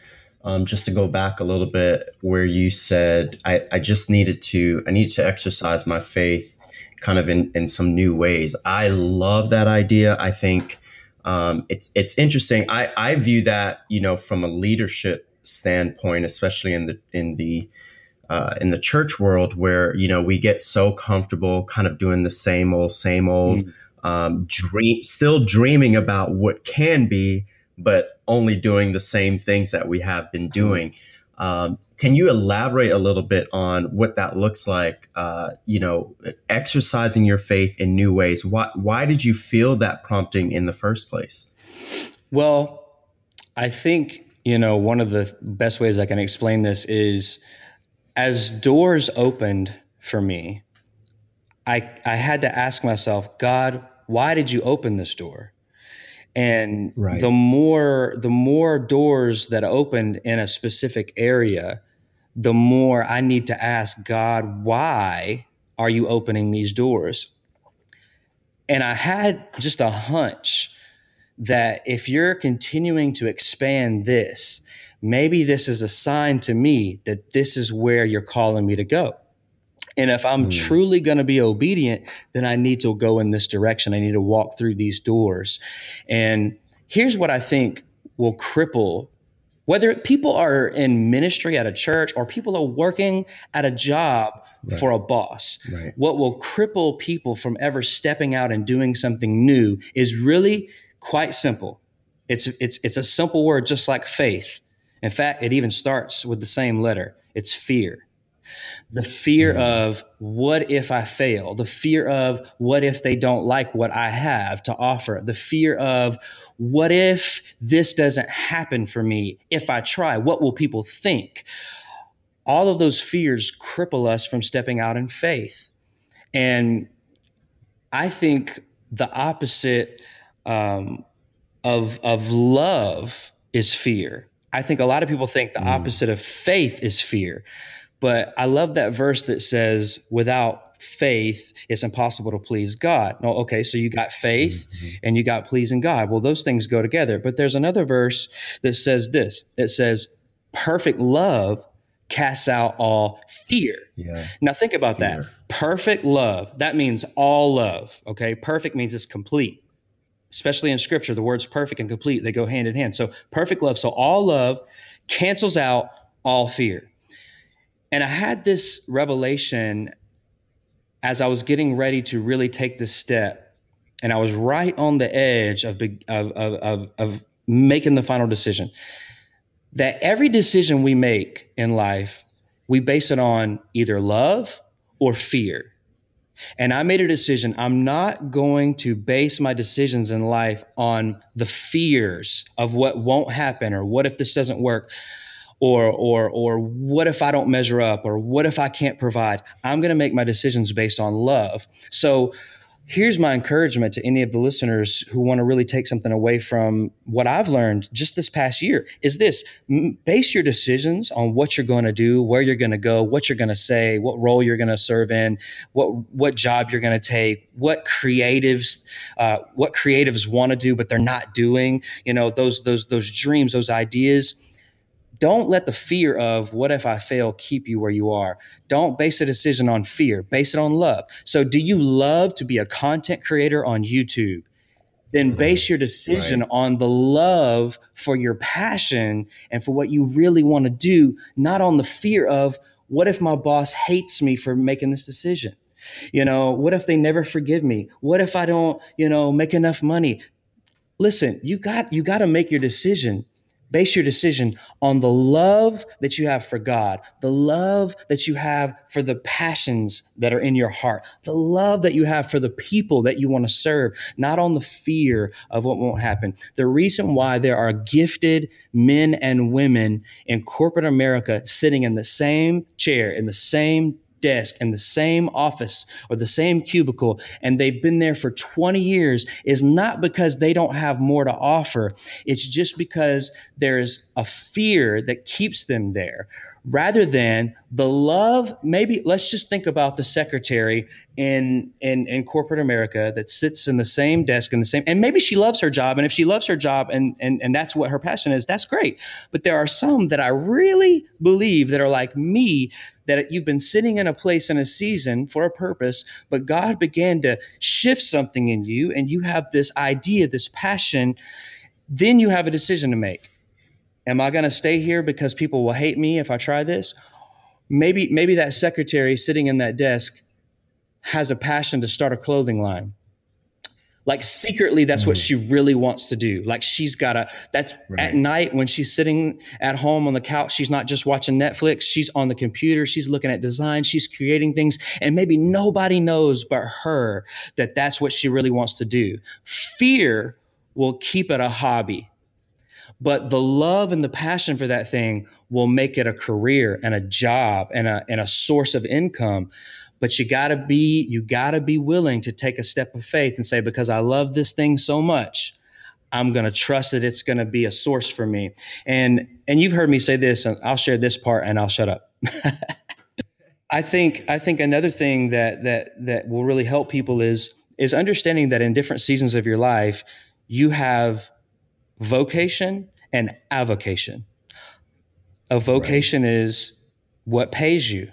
Um, just to go back a little bit, where you said I, I just needed to I need to exercise my faith, kind of in in some new ways. I love that idea. I think um, it's it's interesting. I I view that you know from a leadership standpoint, especially in the in the uh, in the church world, where you know we get so comfortable, kind of doing the same old, same old, mm. um, dream, still dreaming about what can be, but only doing the same things that we have been doing. Um, can you elaborate a little bit on what that looks like? Uh, you know, exercising your faith in new ways. Why why did you feel that prompting in the first place? Well, I think you know one of the best ways I can explain this is as doors opened for me, I I had to ask myself, God, why did you open this door? and right. the more the more doors that opened in a specific area the more I need to ask God, why are you opening these doors? And I had just a hunch that if you're continuing to expand this, maybe this is a sign to me that this is where you're calling me to go. And if I'm mm. truly going to be obedient, then I need to go in this direction. I need to walk through these doors. And here's what I think will cripple whether people are in ministry at a church or people are working at a job right. for a boss, right. what will cripple people from ever stepping out and doing something new is really quite simple. It's, it's, it's a simple word, just like faith. In fact, it even starts with the same letter it's fear the fear mm-hmm. of what if I fail, the fear of what if they don't like what I have to offer, the fear of what if this doesn't happen for me if I try, what will people think? All of those fears cripple us from stepping out in faith. And I think the opposite um, of, of love is fear. I think a lot of people think the mm. opposite of faith is fear. But I love that verse that says, without faith, it's impossible to please God. No, okay, so you got faith mm-hmm. and you got pleasing God. Well, those things go together. But there's another verse that says this it says, perfect love casts out all fear. Yeah. Now think about fear. that. Perfect love. That means all love. Okay. Perfect means it's complete. Especially in scripture, the words perfect and complete, they go hand in hand. So perfect love. So all love cancels out all fear. And I had this revelation as I was getting ready to really take this step. And I was right on the edge of, of, of, of, making the final decision. That every decision we make in life, we base it on either love or fear. And I made a decision. I'm not going to base my decisions in life on the fears of what won't happen or what if this doesn't work or or or what if I don't measure up or what if I can't provide? I'm going to make my decisions based on love. So here's my encouragement to any of the listeners who want to really take something away from what I've learned just this past year is this base your decisions on what you're going to do, where you're going to go, what you're going to say, what role you're going to serve in, what what job you're going to take, what creatives uh, what creatives want to do but they're not doing, you know, those those those dreams, those ideas don't let the fear of what if I fail keep you where you are. Don't base a decision on fear, base it on love. So, do you love to be a content creator on YouTube? then base your decision right. on the love for your passion and for what you really want to do, not on the fear of what if my boss hates me for making this decision? You know, what if they never forgive me? What if I don't, you know, make enough money? Listen, you got you got to make your decision Base your decision on the love that you have for God, the love that you have for the passions that are in your heart, the love that you have for the people that you want to serve, not on the fear of what won't happen. The reason why there are gifted men and women in corporate America sitting in the same chair, in the same desk in the same office or the same cubicle and they've been there for 20 years is not because they don't have more to offer. It's just because there's a fear that keeps them there rather than the love. Maybe let's just think about the secretary in, in, in corporate America that sits in the same desk in the same, and maybe she loves her job. And if she loves her job and, and, and that's what her passion is, that's great. But there are some that I really believe that are like me that you've been sitting in a place in a season for a purpose, but God began to shift something in you and you have this idea, this passion. Then you have a decision to make. Am I going to stay here because people will hate me if I try this? Maybe, maybe that secretary sitting in that desk has a passion to start a clothing line. Like secretly, that's mm. what she really wants to do. Like she's got a, that's right. at night when she's sitting at home on the couch, she's not just watching Netflix, she's on the computer, she's looking at design, she's creating things. And maybe nobody knows but her that that's what she really wants to do. Fear will keep it a hobby. But the love and the passion for that thing will make it a career and a job and a, and a source of income. But you got to be you got to be willing to take a step of faith and say because i love this thing so much i'm going to trust that it's going to be a source for me. And and you've heard me say this and i'll share this part and i'll shut up. I think i think another thing that that that will really help people is is understanding that in different seasons of your life you have vocation and avocation a vocation right. is what pays you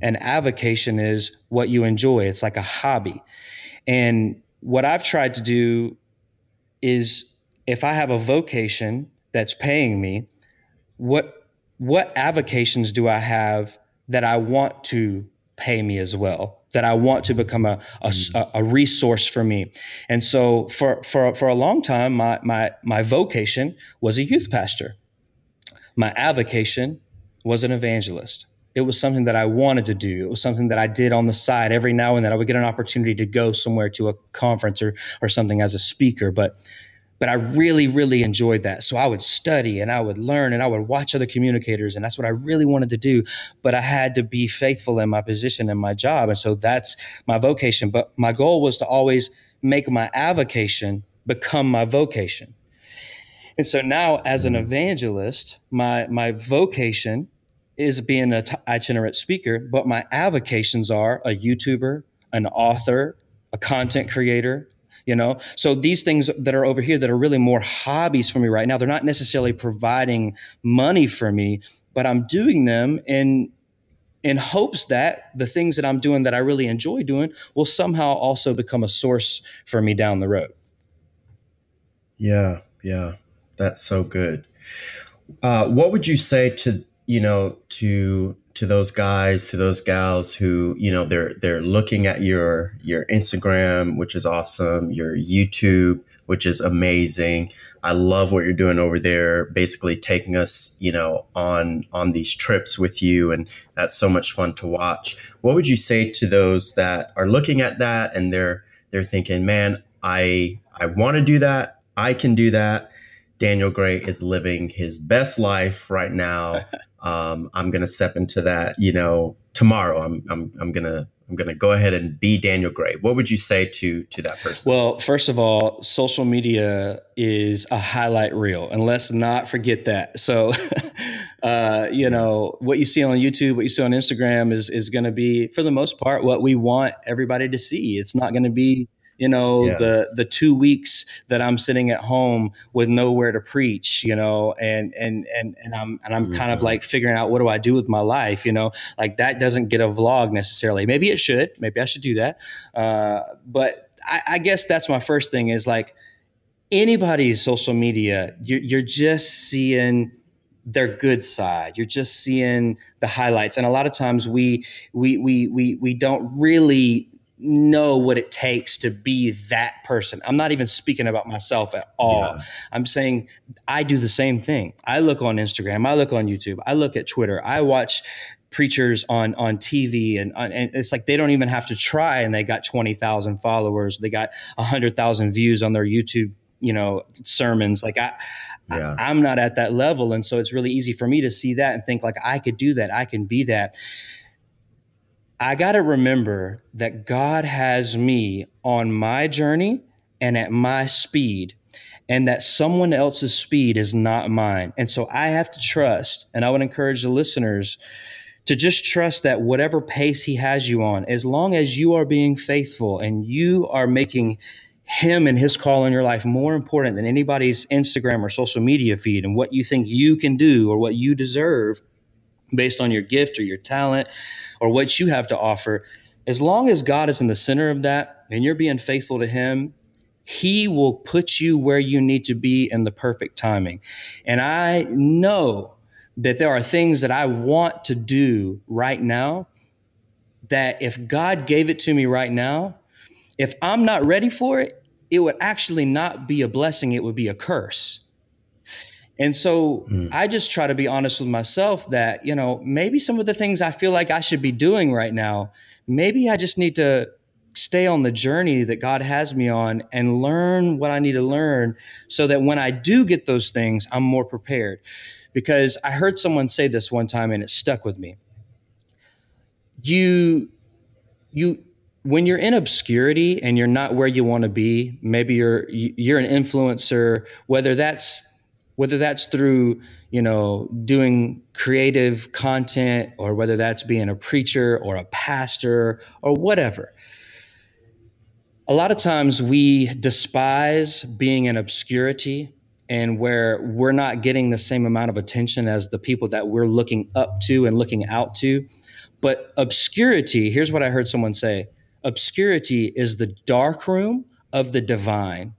and avocation is what you enjoy. It's like a hobby. And what I've tried to do is if I have a vocation that's paying me, what what avocations do I have that I want to pay me as well? That I want to become a, a, mm. a resource for me. And so for, for, for a long time, my, my, my vocation was a youth pastor. My avocation was an evangelist it was something that I wanted to do. It was something that I did on the side every now and then. I would get an opportunity to go somewhere to a conference or or something as a speaker, but but I really really enjoyed that. So I would study and I would learn and I would watch other communicators and that's what I really wanted to do, but I had to be faithful in my position and my job and so that's my vocation, but my goal was to always make my avocation become my vocation. And so now as an evangelist, my my vocation is being an itinerant speaker, but my avocations are a YouTuber, an author, a content creator, you know? So these things that are over here that are really more hobbies for me right now they're not necessarily providing money for me but i'm doing them in in hopes that the things that i'm doing that i really enjoy doing will somehow also become a source for me down the road. Yeah yeah. That's so good. Uh, what would you say to you know to to those guys to those gals who you know they're they're looking at your your Instagram which is awesome your YouTube which is amazing. I love what you're doing over there basically taking us you know on on these trips with you and that's so much fun to watch. What would you say to those that are looking at that and they're they're thinking man I I want to do that. I can do that. Daniel Gray is living his best life right now um, I'm going to step into that, you know, tomorrow. I'm, I'm, I'm going to, I'm going to go ahead and be Daniel Gray. What would you say to, to that person? Well, first of all, social media is a highlight reel and let's not forget that. So, uh, you know, what you see on YouTube, what you see on Instagram is, is going to be for the most part, what we want everybody to see. It's not going to be, you know yeah. the the two weeks that i'm sitting at home with nowhere to preach you know and and and, and i'm and i'm mm-hmm. kind of mm-hmm. like figuring out what do i do with my life you know like that doesn't get a vlog necessarily maybe it should maybe i should do that uh, but I, I guess that's my first thing is like anybody's social media, you're, you're just seeing their good side. You're just seeing the highlights, and a lot of times we we we we we don't really know what it takes to be that person. I'm not even speaking about myself at all. Yeah. I'm saying I do the same thing. I look on Instagram, I look on YouTube, I look at Twitter, I watch preachers on on TV and, uh, and it's like they don't even have to try and they got 20,000 followers, they got 100,000 views on their YouTube, you know, sermons. Like I yeah. I, I'm not at that level and so it's really easy for me to see that and think like I could do that. I can be that. I got to remember that God has me on my journey and at my speed, and that someone else's speed is not mine. And so I have to trust, and I would encourage the listeners to just trust that whatever pace He has you on, as long as you are being faithful and you are making him and his call in your life more important than anybody's Instagram or social media feed and what you think you can do or what you deserve based on your gift or your talent or what you have to offer, as long as God is in the center of that and you're being faithful to Him, He will put you where you need to be in the perfect timing. And I know that there are things that I want to do right now that if God gave it to me right now, if I'm not ready for it, it would actually not be a blessing, it would be a curse. And so mm. I just try to be honest with myself that, you know, maybe some of the things I feel like I should be doing right now, maybe I just need to stay on the journey that God has me on and learn what I need to learn so that when I do get those things, I'm more prepared. Because I heard someone say this one time and it stuck with me. You, you, when you're in obscurity and you're not where you want to be, maybe you're you're an influencer, whether that's whether that's through you know doing creative content or whether that's being a preacher or a pastor or whatever. A lot of times we despise being in obscurity and where we're not getting the same amount of attention as the people that we're looking up to and looking out to. But obscurity here's what i heard someone say obscurity is the dark room of the divine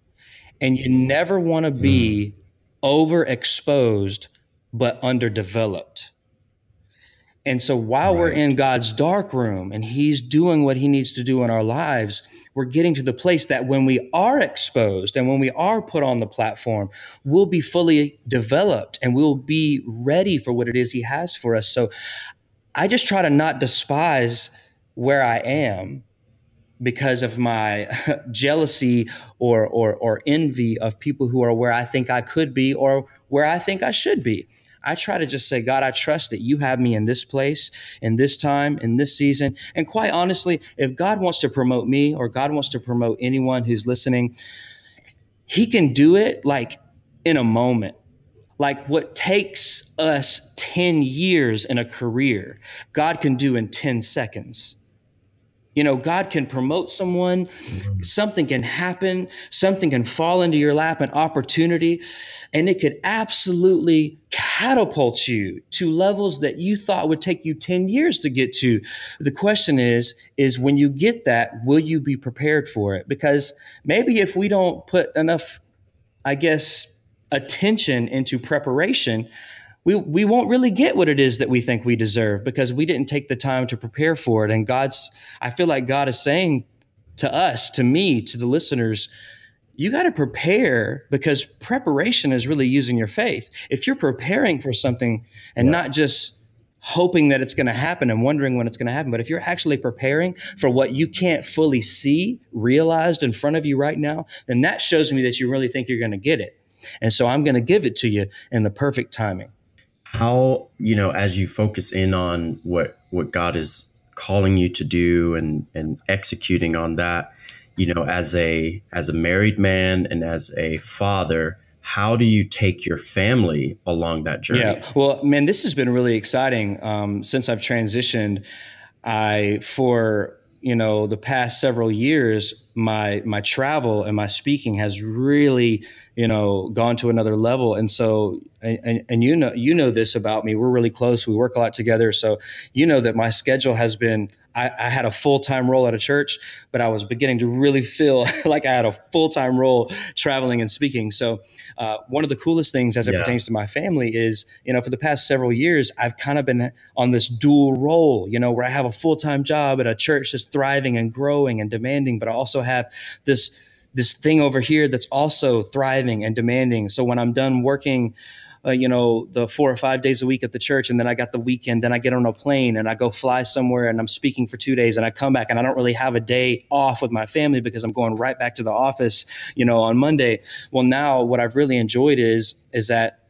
and you never want to be mm overexposed but underdeveloped. And so while right. we're in God's dark room and He's doing what He needs to do in our lives, we're getting to the place that when we are exposed and when we are put on the platform, we'll be fully developed and we'll be ready for what it is He has for us. So I just try to not despise where I am because of my jealousy or, or, or envy of people who are where I think I could be or where I think I should be. I try to just say, God, I trust that you have me in this place, in this time, in this season. And quite honestly, if God wants to promote me or God wants to promote anyone who's listening, He can do it like in a moment. Like what takes us 10 years in a career, God can do in 10 seconds. You know, God can promote someone, something can happen, something can fall into your lap, an opportunity, and it could absolutely catapult you to levels that you thought would take you 10 years to get to. The question is, is when you get that, will you be prepared for it? Because maybe if we don't put enough, I guess, attention into preparation, we, we won't really get what it is that we think we deserve because we didn't take the time to prepare for it. And God's, I feel like God is saying to us, to me, to the listeners, you got to prepare because preparation is really using your faith. If you're preparing for something and yeah. not just hoping that it's going to happen and wondering when it's going to happen, but if you're actually preparing for what you can't fully see realized in front of you right now, then that shows me that you really think you're going to get it. And so I'm going to give it to you in the perfect timing how you know as you focus in on what what God is calling you to do and and executing on that you know as a as a married man and as a father how do you take your family along that journey? Yeah. Well man this has been really exciting. Um, since i've transitioned i for you know the past several years my my travel and my speaking has really you know gone to another level. And so and, and you know you know this about me. We're really close. We work a lot together. So you know that my schedule has been I, I had a full-time role at a church but i was beginning to really feel like i had a full-time role traveling and speaking so uh, one of the coolest things as it yeah. pertains to my family is you know for the past several years i've kind of been on this dual role you know where i have a full-time job at a church that's thriving and growing and demanding but i also have this this thing over here that's also thriving and demanding. So when I'm done working, uh, you know, the four or five days a week at the church, and then I got the weekend, then I get on a plane and I go fly somewhere and I'm speaking for two days and I come back and I don't really have a day off with my family because I'm going right back to the office, you know, on Monday. Well, now what I've really enjoyed is is that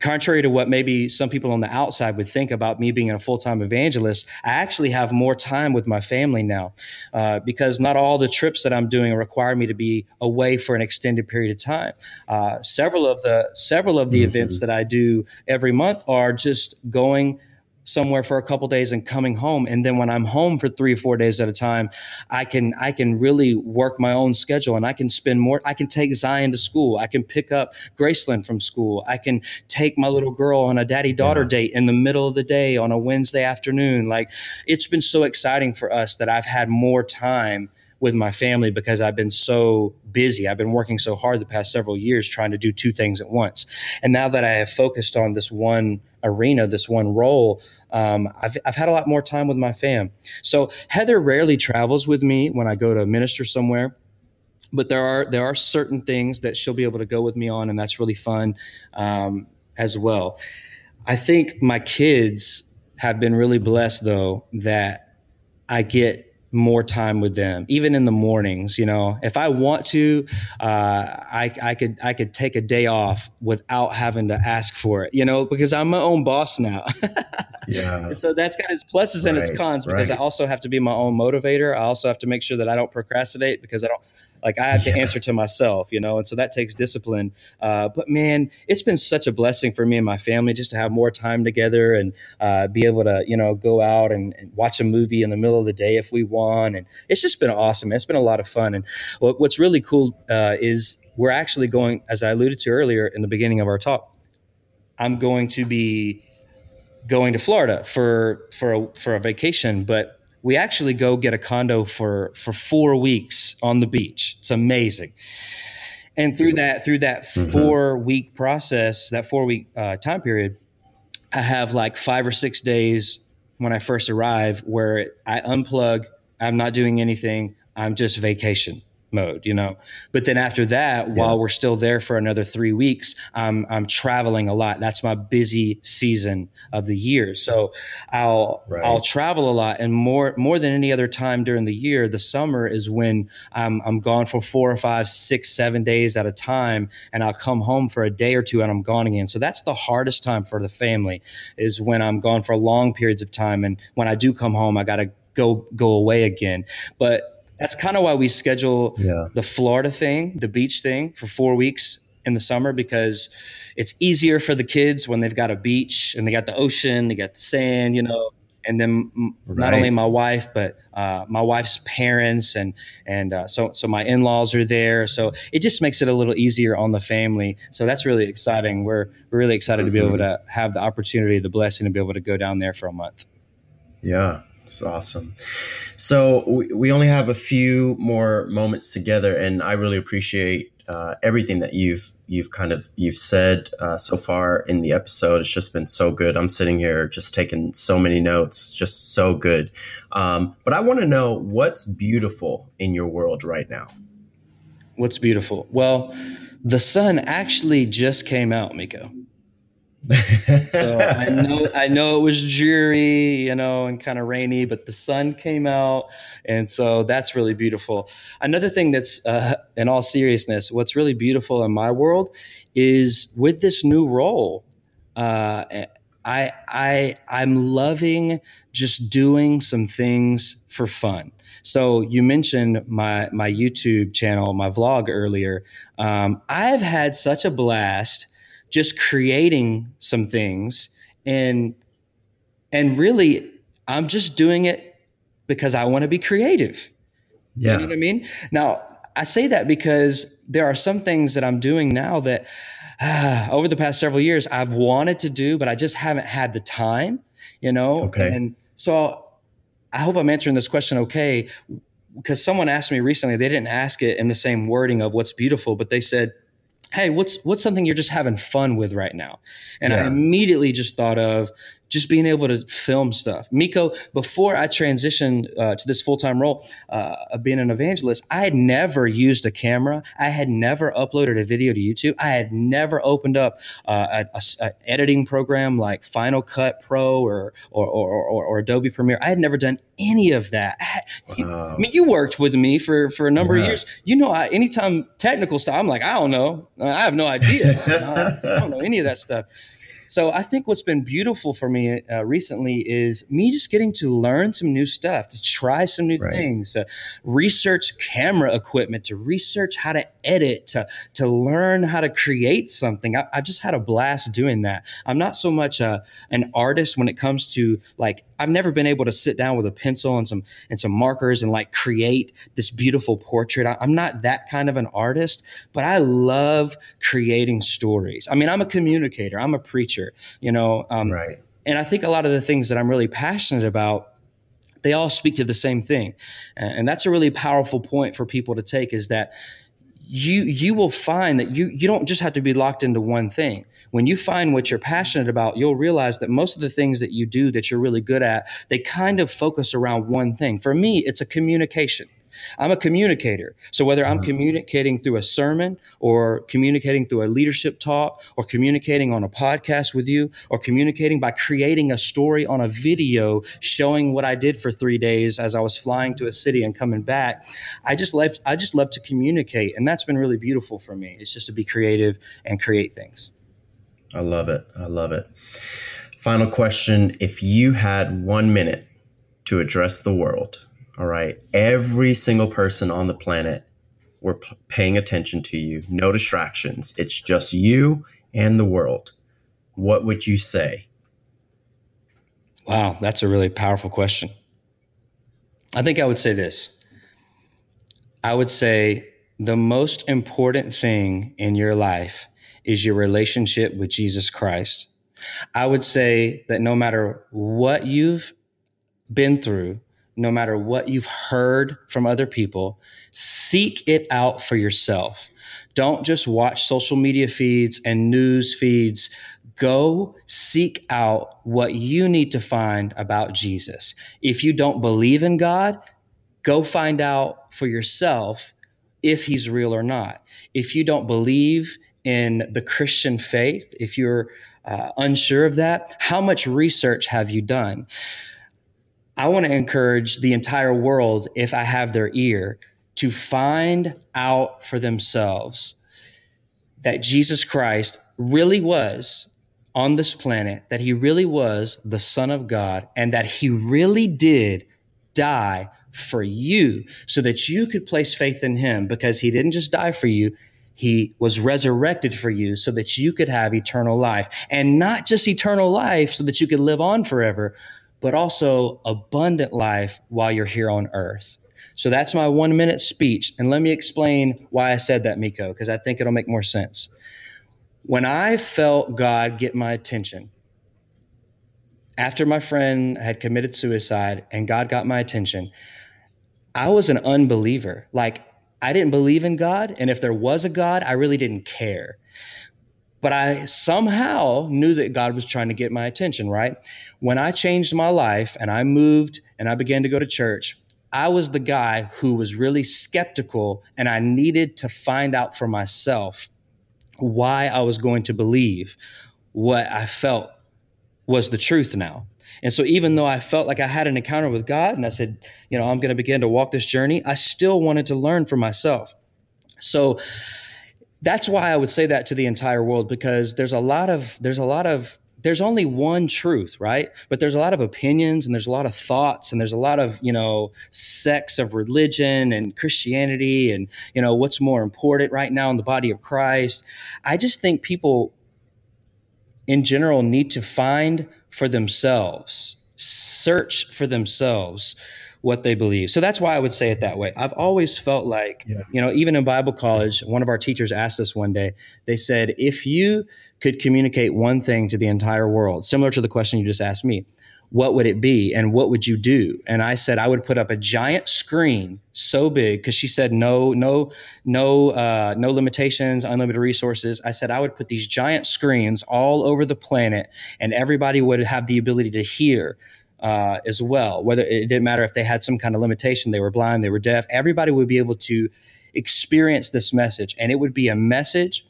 contrary to what maybe some people on the outside would think about me being a full-time evangelist i actually have more time with my family now uh, because not all the trips that i'm doing require me to be away for an extended period of time uh, several of the several of the mm-hmm. events that i do every month are just going somewhere for a couple days and coming home and then when i'm home for three or four days at a time i can i can really work my own schedule and i can spend more i can take zion to school i can pick up graceland from school i can take my little girl on a daddy daughter yeah. date in the middle of the day on a wednesday afternoon like it's been so exciting for us that i've had more time with my family because I've been so busy. I've been working so hard the past several years trying to do two things at once. And now that I have focused on this one arena, this one role, um, I've, I've had a lot more time with my fam. So Heather rarely travels with me when I go to minister somewhere but there are there are certain things that she'll be able to go with me on, and that's really fun um, as well. I think my kids have been really blessed though that I get more time with them even in the mornings you know? If i want to uh, I, I could i could take a day off without having to ask for it you know? Because i'm my own boss now. Yeah. So that's got its pluses and its cons because right. i also have to be my own motivator. I also have to make sure that i don't procrastinate because i don't like I have to answer to myself, you know, and so that takes discipline. Uh, but man, it's been such a blessing for me and my family just to have more time together and uh, be able to, you know, go out and, and, watch a movie in the middle of the day if we want. And it's just been awesome. It's been a lot of fun. And what, what's really cool uh, is we're actually going, as I alluded to earlier in the beginning of our talk, I'm going to be going to Florida for for a, for a vacation, but we actually go get a condo for for four weeks on the beach. It's amazing. And through that through that mm-hmm. four week process, that four week uh, time period, I have like five or six days when I first arrive where I unplug. I'm not doing anything. I'm just vacation mode, you know. But then after that, yeah. while we're still there for another three weeks, I'm I'm traveling a lot. That's my busy season of the year. So I'll right. I'll travel a lot, and more more than any other time during the year, the summer is when I'm I'm gone for four or five, six, seven days at a time, and I'll come home for a day or two, and I'm gone again. So that's the hardest time for the family is when I'm gone for long periods of time, and when I do come home, I got to go go away again. But that's kind of why we schedule yeah. the Florida thing, the beach thing for four weeks in the summer because it's easier for the kids when they've got a beach and they got the ocean, they got the sand, you know. And then right. not only my wife, but uh, my wife's parents and and uh, so so my in laws are there. So it just makes it a little easier on the family. So that's really exciting. We're we're really excited mm-hmm. to be able mm-hmm. to have the opportunity, the blessing to be able to go down there for a month. Yeah, it's awesome. So we, we only have a few more moments together, and I really appreciate uh, everything that you've you've kind of you've said uh, so far in the episode. It's just been so good. I'm sitting here just taking so many notes, just so good. Um, but I want to know what's beautiful in your world right now. What's beautiful? Well, the sun actually just came out, Miko so I know I know it was dreary, you know, and kind of rainy, but the sun came out, and so that's really beautiful. Another thing that's, uh, in all seriousness, what's really beautiful in my world is with this new role. Uh, I I I'm loving just doing some things for fun. So you mentioned my my YouTube channel, my vlog earlier. Um, I've had such a blast just creating some things and and really I'm just doing it because I want to be creative. Yeah. You know what I mean? Now, I say that because there are some things that I'm doing now that uh, over the past several years I've wanted to do, but I just haven't had the time, you know? Okay. And so I hope I'm answering this question okay. Because someone asked me recently, they didn't ask it in the same wording of what's beautiful, but they said, Hey, what's what's something you're just having fun with right now? And yeah. I immediately just thought of just being able to film stuff. Miko, before I transitioned uh, to this full time role uh, of being an evangelist, I had never used a camera. I had never uploaded a video to YouTube. I had never opened up uh, an editing program like Final Cut Pro or or, or, or, or Adobe Premiere. I had never done any of that. I, wow. I mean, you worked with me for, for a number yeah. of years. You know, I, anytime technical stuff, I'm like, I don't know. I have no idea. I don't know any of that stuff. So I think what's been beautiful for me uh, recently is me just getting to learn some new stuff, to try some new right. things, to research camera equipment, to research how to edit, to, to learn how to create something. I, have just had a blast doing that. I'm not so much a, an artist when it comes to like, I've never been able to sit down with a pencil and some, and some markers and like create this beautiful portrait. I, I'm not that kind of an artist, but I love creating stories. I mean, I'm a communicator, I'm a preacher future, you know? Um, right. And I think a lot of the things that I'm really passionate about they all speak to the same thing and that's a really powerful point for people to take is that you you will find that you you don't just have to be locked into one thing when you find what you're passionate about you'll realize that most of the things that you do that you're really good at they kind of focus around one thing for me it's a communication I'm a communicator. So whether I'm mm-hmm. communicating through a sermon or communicating through a leadership talk or communicating on a podcast with you or communicating by creating a story on a video showing what I did for 3 days as I was flying to a city and coming back, I just love I just love to communicate and that's been really beautiful for me. It's just to be creative and create things. I love it. I love it. Final question, if you had 1 minute to address the world, all right. Every single person on the planet, we're p- paying attention to you. No distractions. It's just you and the world. What would you say? Wow, that's a really powerful question. I think I would say this. I would say the most important thing in your life is your relationship with Jesus Christ. I would say that no matter what you've been through, no matter what you've heard from other people, seek it out for yourself. Don't just watch social media feeds and news feeds. Go seek out what you need to find about Jesus. If you don't believe in God, go find out for yourself if he's real or not. If you don't believe in the Christian faith, if you're uh, unsure of that, how much research have you done? I want to encourage the entire world, if I have their ear, to find out for themselves that Jesus Christ really was on this planet, that he really was the Son of God, and that he really did die for you so that you could place faith in him because he didn't just die for you. He was resurrected for you so that you could have eternal life and not just eternal life so that you could live on forever, but also abundant life while you're here on earth. So that's my one minute speech. And let me explain why I said that, Miko, because I think it'll make more sense. When I felt God get my attention, after my friend had committed suicide and God got my attention, I was an unbeliever. Like, I didn't believe in God. And if there was a God, I really didn't care. But I somehow knew that God was trying to get my attention, right? When I changed my life and I moved and I began to go to church, I was the guy who was really skeptical and I needed to find out for myself why I was going to believe what I felt was the truth now. And so, even though I felt like I had an encounter with God and I said, you know, I'm going to begin to walk this journey, I still wanted to learn for myself. So, that's why I would say that to the entire world because there's a lot of there's a lot of there's only one truth, right? But there's a lot of opinions and there's a lot of thoughts and there's a lot of, you know, sects of religion and Christianity and, you know, what's more important right now in the body of Christ. I just think people in general need to find for themselves, search for themselves what they believe. So that's why I would say it that way. I've always felt like, yeah. you know, even in Bible college, one of our teachers asked us one day, they said, if you could communicate one thing to the entire world, similar to the question you just asked me, what would it be and what would you do? And i said i would put up a giant screen so big because she said no no no uh, no limitations unlimited resources. I said i would put these giant screens all over the planet and everybody would have the ability to hear uh, as well. Whether it didn't matter if they had some kind of limitation they were blind they were deaf everybody would be able to experience this message. And it would be a message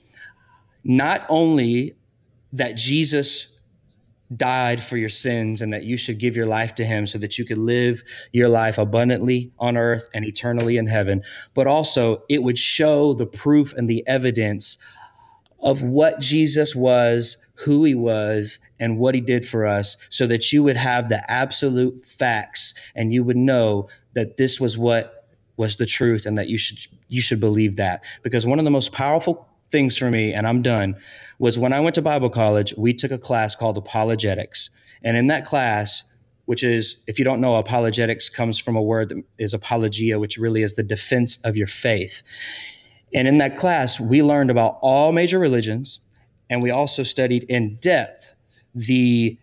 not only that jesus died for your sins and that you should give your life to him so that you could live your life abundantly on earth and eternally in heaven. But also, it would show the proof and the evidence of what Jesus was, who he was, and what he did for us so that you would have the absolute facts and you would know that this was what was the truth and that you should you should believe that because one of the most powerful things for me, and I'm done, was when I went to Bible college, we took a class called apologetics. And in that class, which is, if you don't know, apologetics comes from a word that is apologia, which really is the defense of your faith. And in that class, we learned about all major religions, and we also studied in depth the,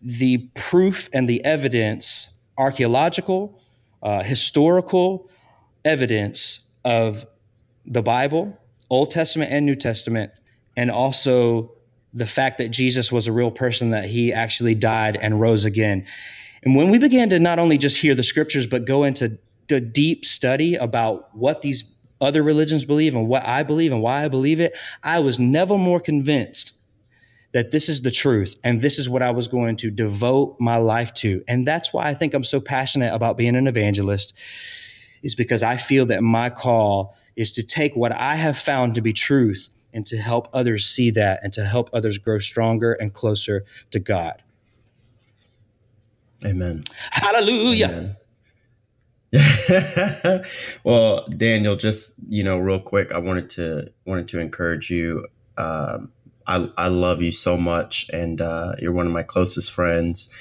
the proof and the evidence, archaeological, uh, historical evidence of the Bible Old Testament and New Testament, and also the fact that Jesus was a real person, that he actually died and rose again. And when we began to not only just hear the scriptures, but go into the deep study about what these other religions believe and what I believe and why I believe it, I was never more convinced that this is the truth and this is what I was going to devote my life to. And that's why I think I'm so passionate about being an evangelist is because I feel that my call is to take what I have found to be truth and to help others see that and to help others grow stronger and closer to God. Amen. Hallelujah. Amen. well, Daniel, just you know, real quick, I wanted to wanted to encourage you. Um, I I love you so much, and uh, you're one of my closest friends.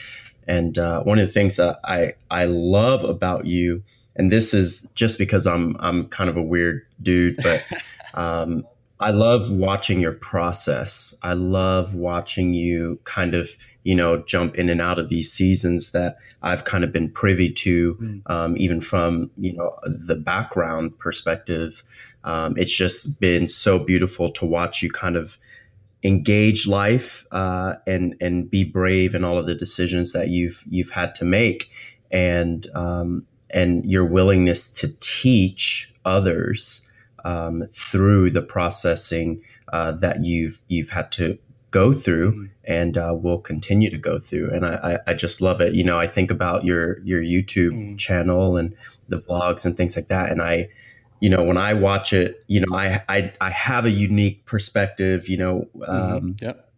And uh, one of the things that I I love about you and this is just because I'm I'm kind of a weird dude, but um, I love watching your process. I love watching you kind of you know jump in and out of these seasons that I've kind of been privy to, mm. um, even from you know the background perspective. Um, it's just been so beautiful to watch you kind of engage life uh, and and be brave in all of the decisions that you've you've had to make. And um, and your willingness to teach others um, through the processing uh, that you've you've had to go through mm-hmm. and uh, will continue to go through. And I, I, just love it. You know, I think about your your YouTube mm. channel and the vlogs and things like that, and I. You know, when I watch it, you know, I I, I have a unique perspective. You know, mm-hmm. um, mm-hmm. yep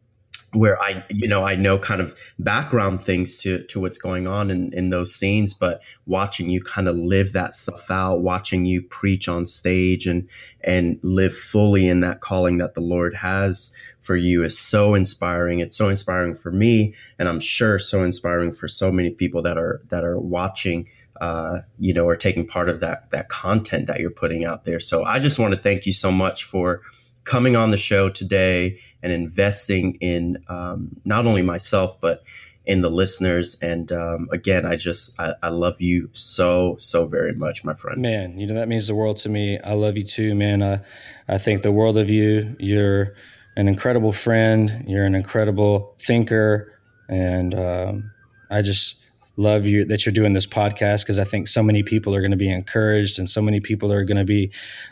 where I, you know, I know kind of background things to, to what's going on in, in those scenes, but watching you kind of live that stuff out, watching you preach on stage and, and live fully in that calling that the Lord has for you is so inspiring. It's so inspiring for me. And I'm sure so inspiring for so many people that are, that are watching, uh, you know, or taking part of that, that content that you're putting out there. So I just want to thank you so much for, coming on the show today and investing in um, not only myself but in the listeners. And um, again i just I, I, love you so so very much my friend. Man you know that means the world to me. I love you too man. I, I think the world of you you're an incredible friend. You're an incredible thinker. And um, i just love you that you're doing this podcast because i think so many people are going to be encouraged and so many people are going to be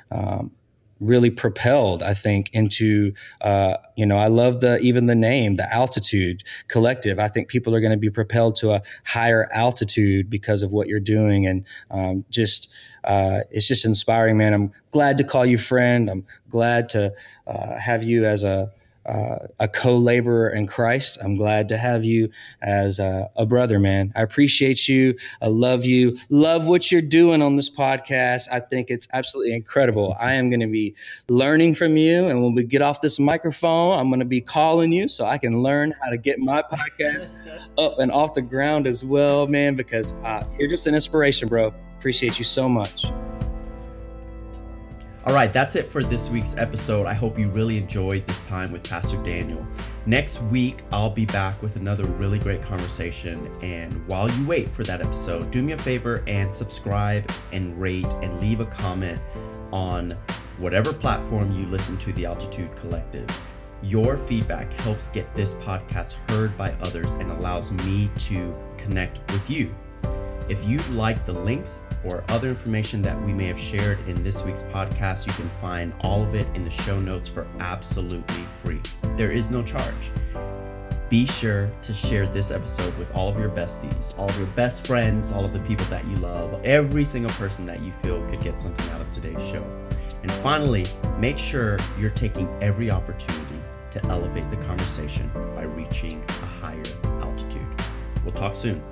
um, really propelled i think into uh, you know i love the even the name the altitude collective. I think people are going to be propelled to a higher altitude because of what you're doing and um, just uh, it's just inspiring man. I'm glad to call you friend. I'm glad to uh, have you as a uh, a co-laborer in Christ. I'm glad to have you as a, a, brother, man. I appreciate you. I love you. Love what you're doing on this podcast. I think it's absolutely incredible. I am going to be learning from you, and when we get off this microphone, I'm going to be calling you so I can learn how to get my podcast up and off the ground as well, man. Because uh, you're just an inspiration, bro. Appreciate you so much. All right, that's it for this week's episode. I hope you really enjoyed this time with Pastor Daniel. Next week, I'll be back with another really great conversation. And while you wait for that episode, do me a favor and subscribe and rate and leave a comment on whatever platform you listen to the Altitude Collective. Your feedback helps get this podcast heard by others and allows me to connect with you. If you'd like the links or other information that we may have shared in this week's podcast, you can find all of it in the show notes for absolutely free. There is no charge. Be sure to share this episode with all of your besties, all of your best friends, all of the people that you love, every single person that you feel could get something out of today's show. And finally, make sure you're taking every opportunity to elevate the conversation by reaching a higher altitude. We'll talk soon.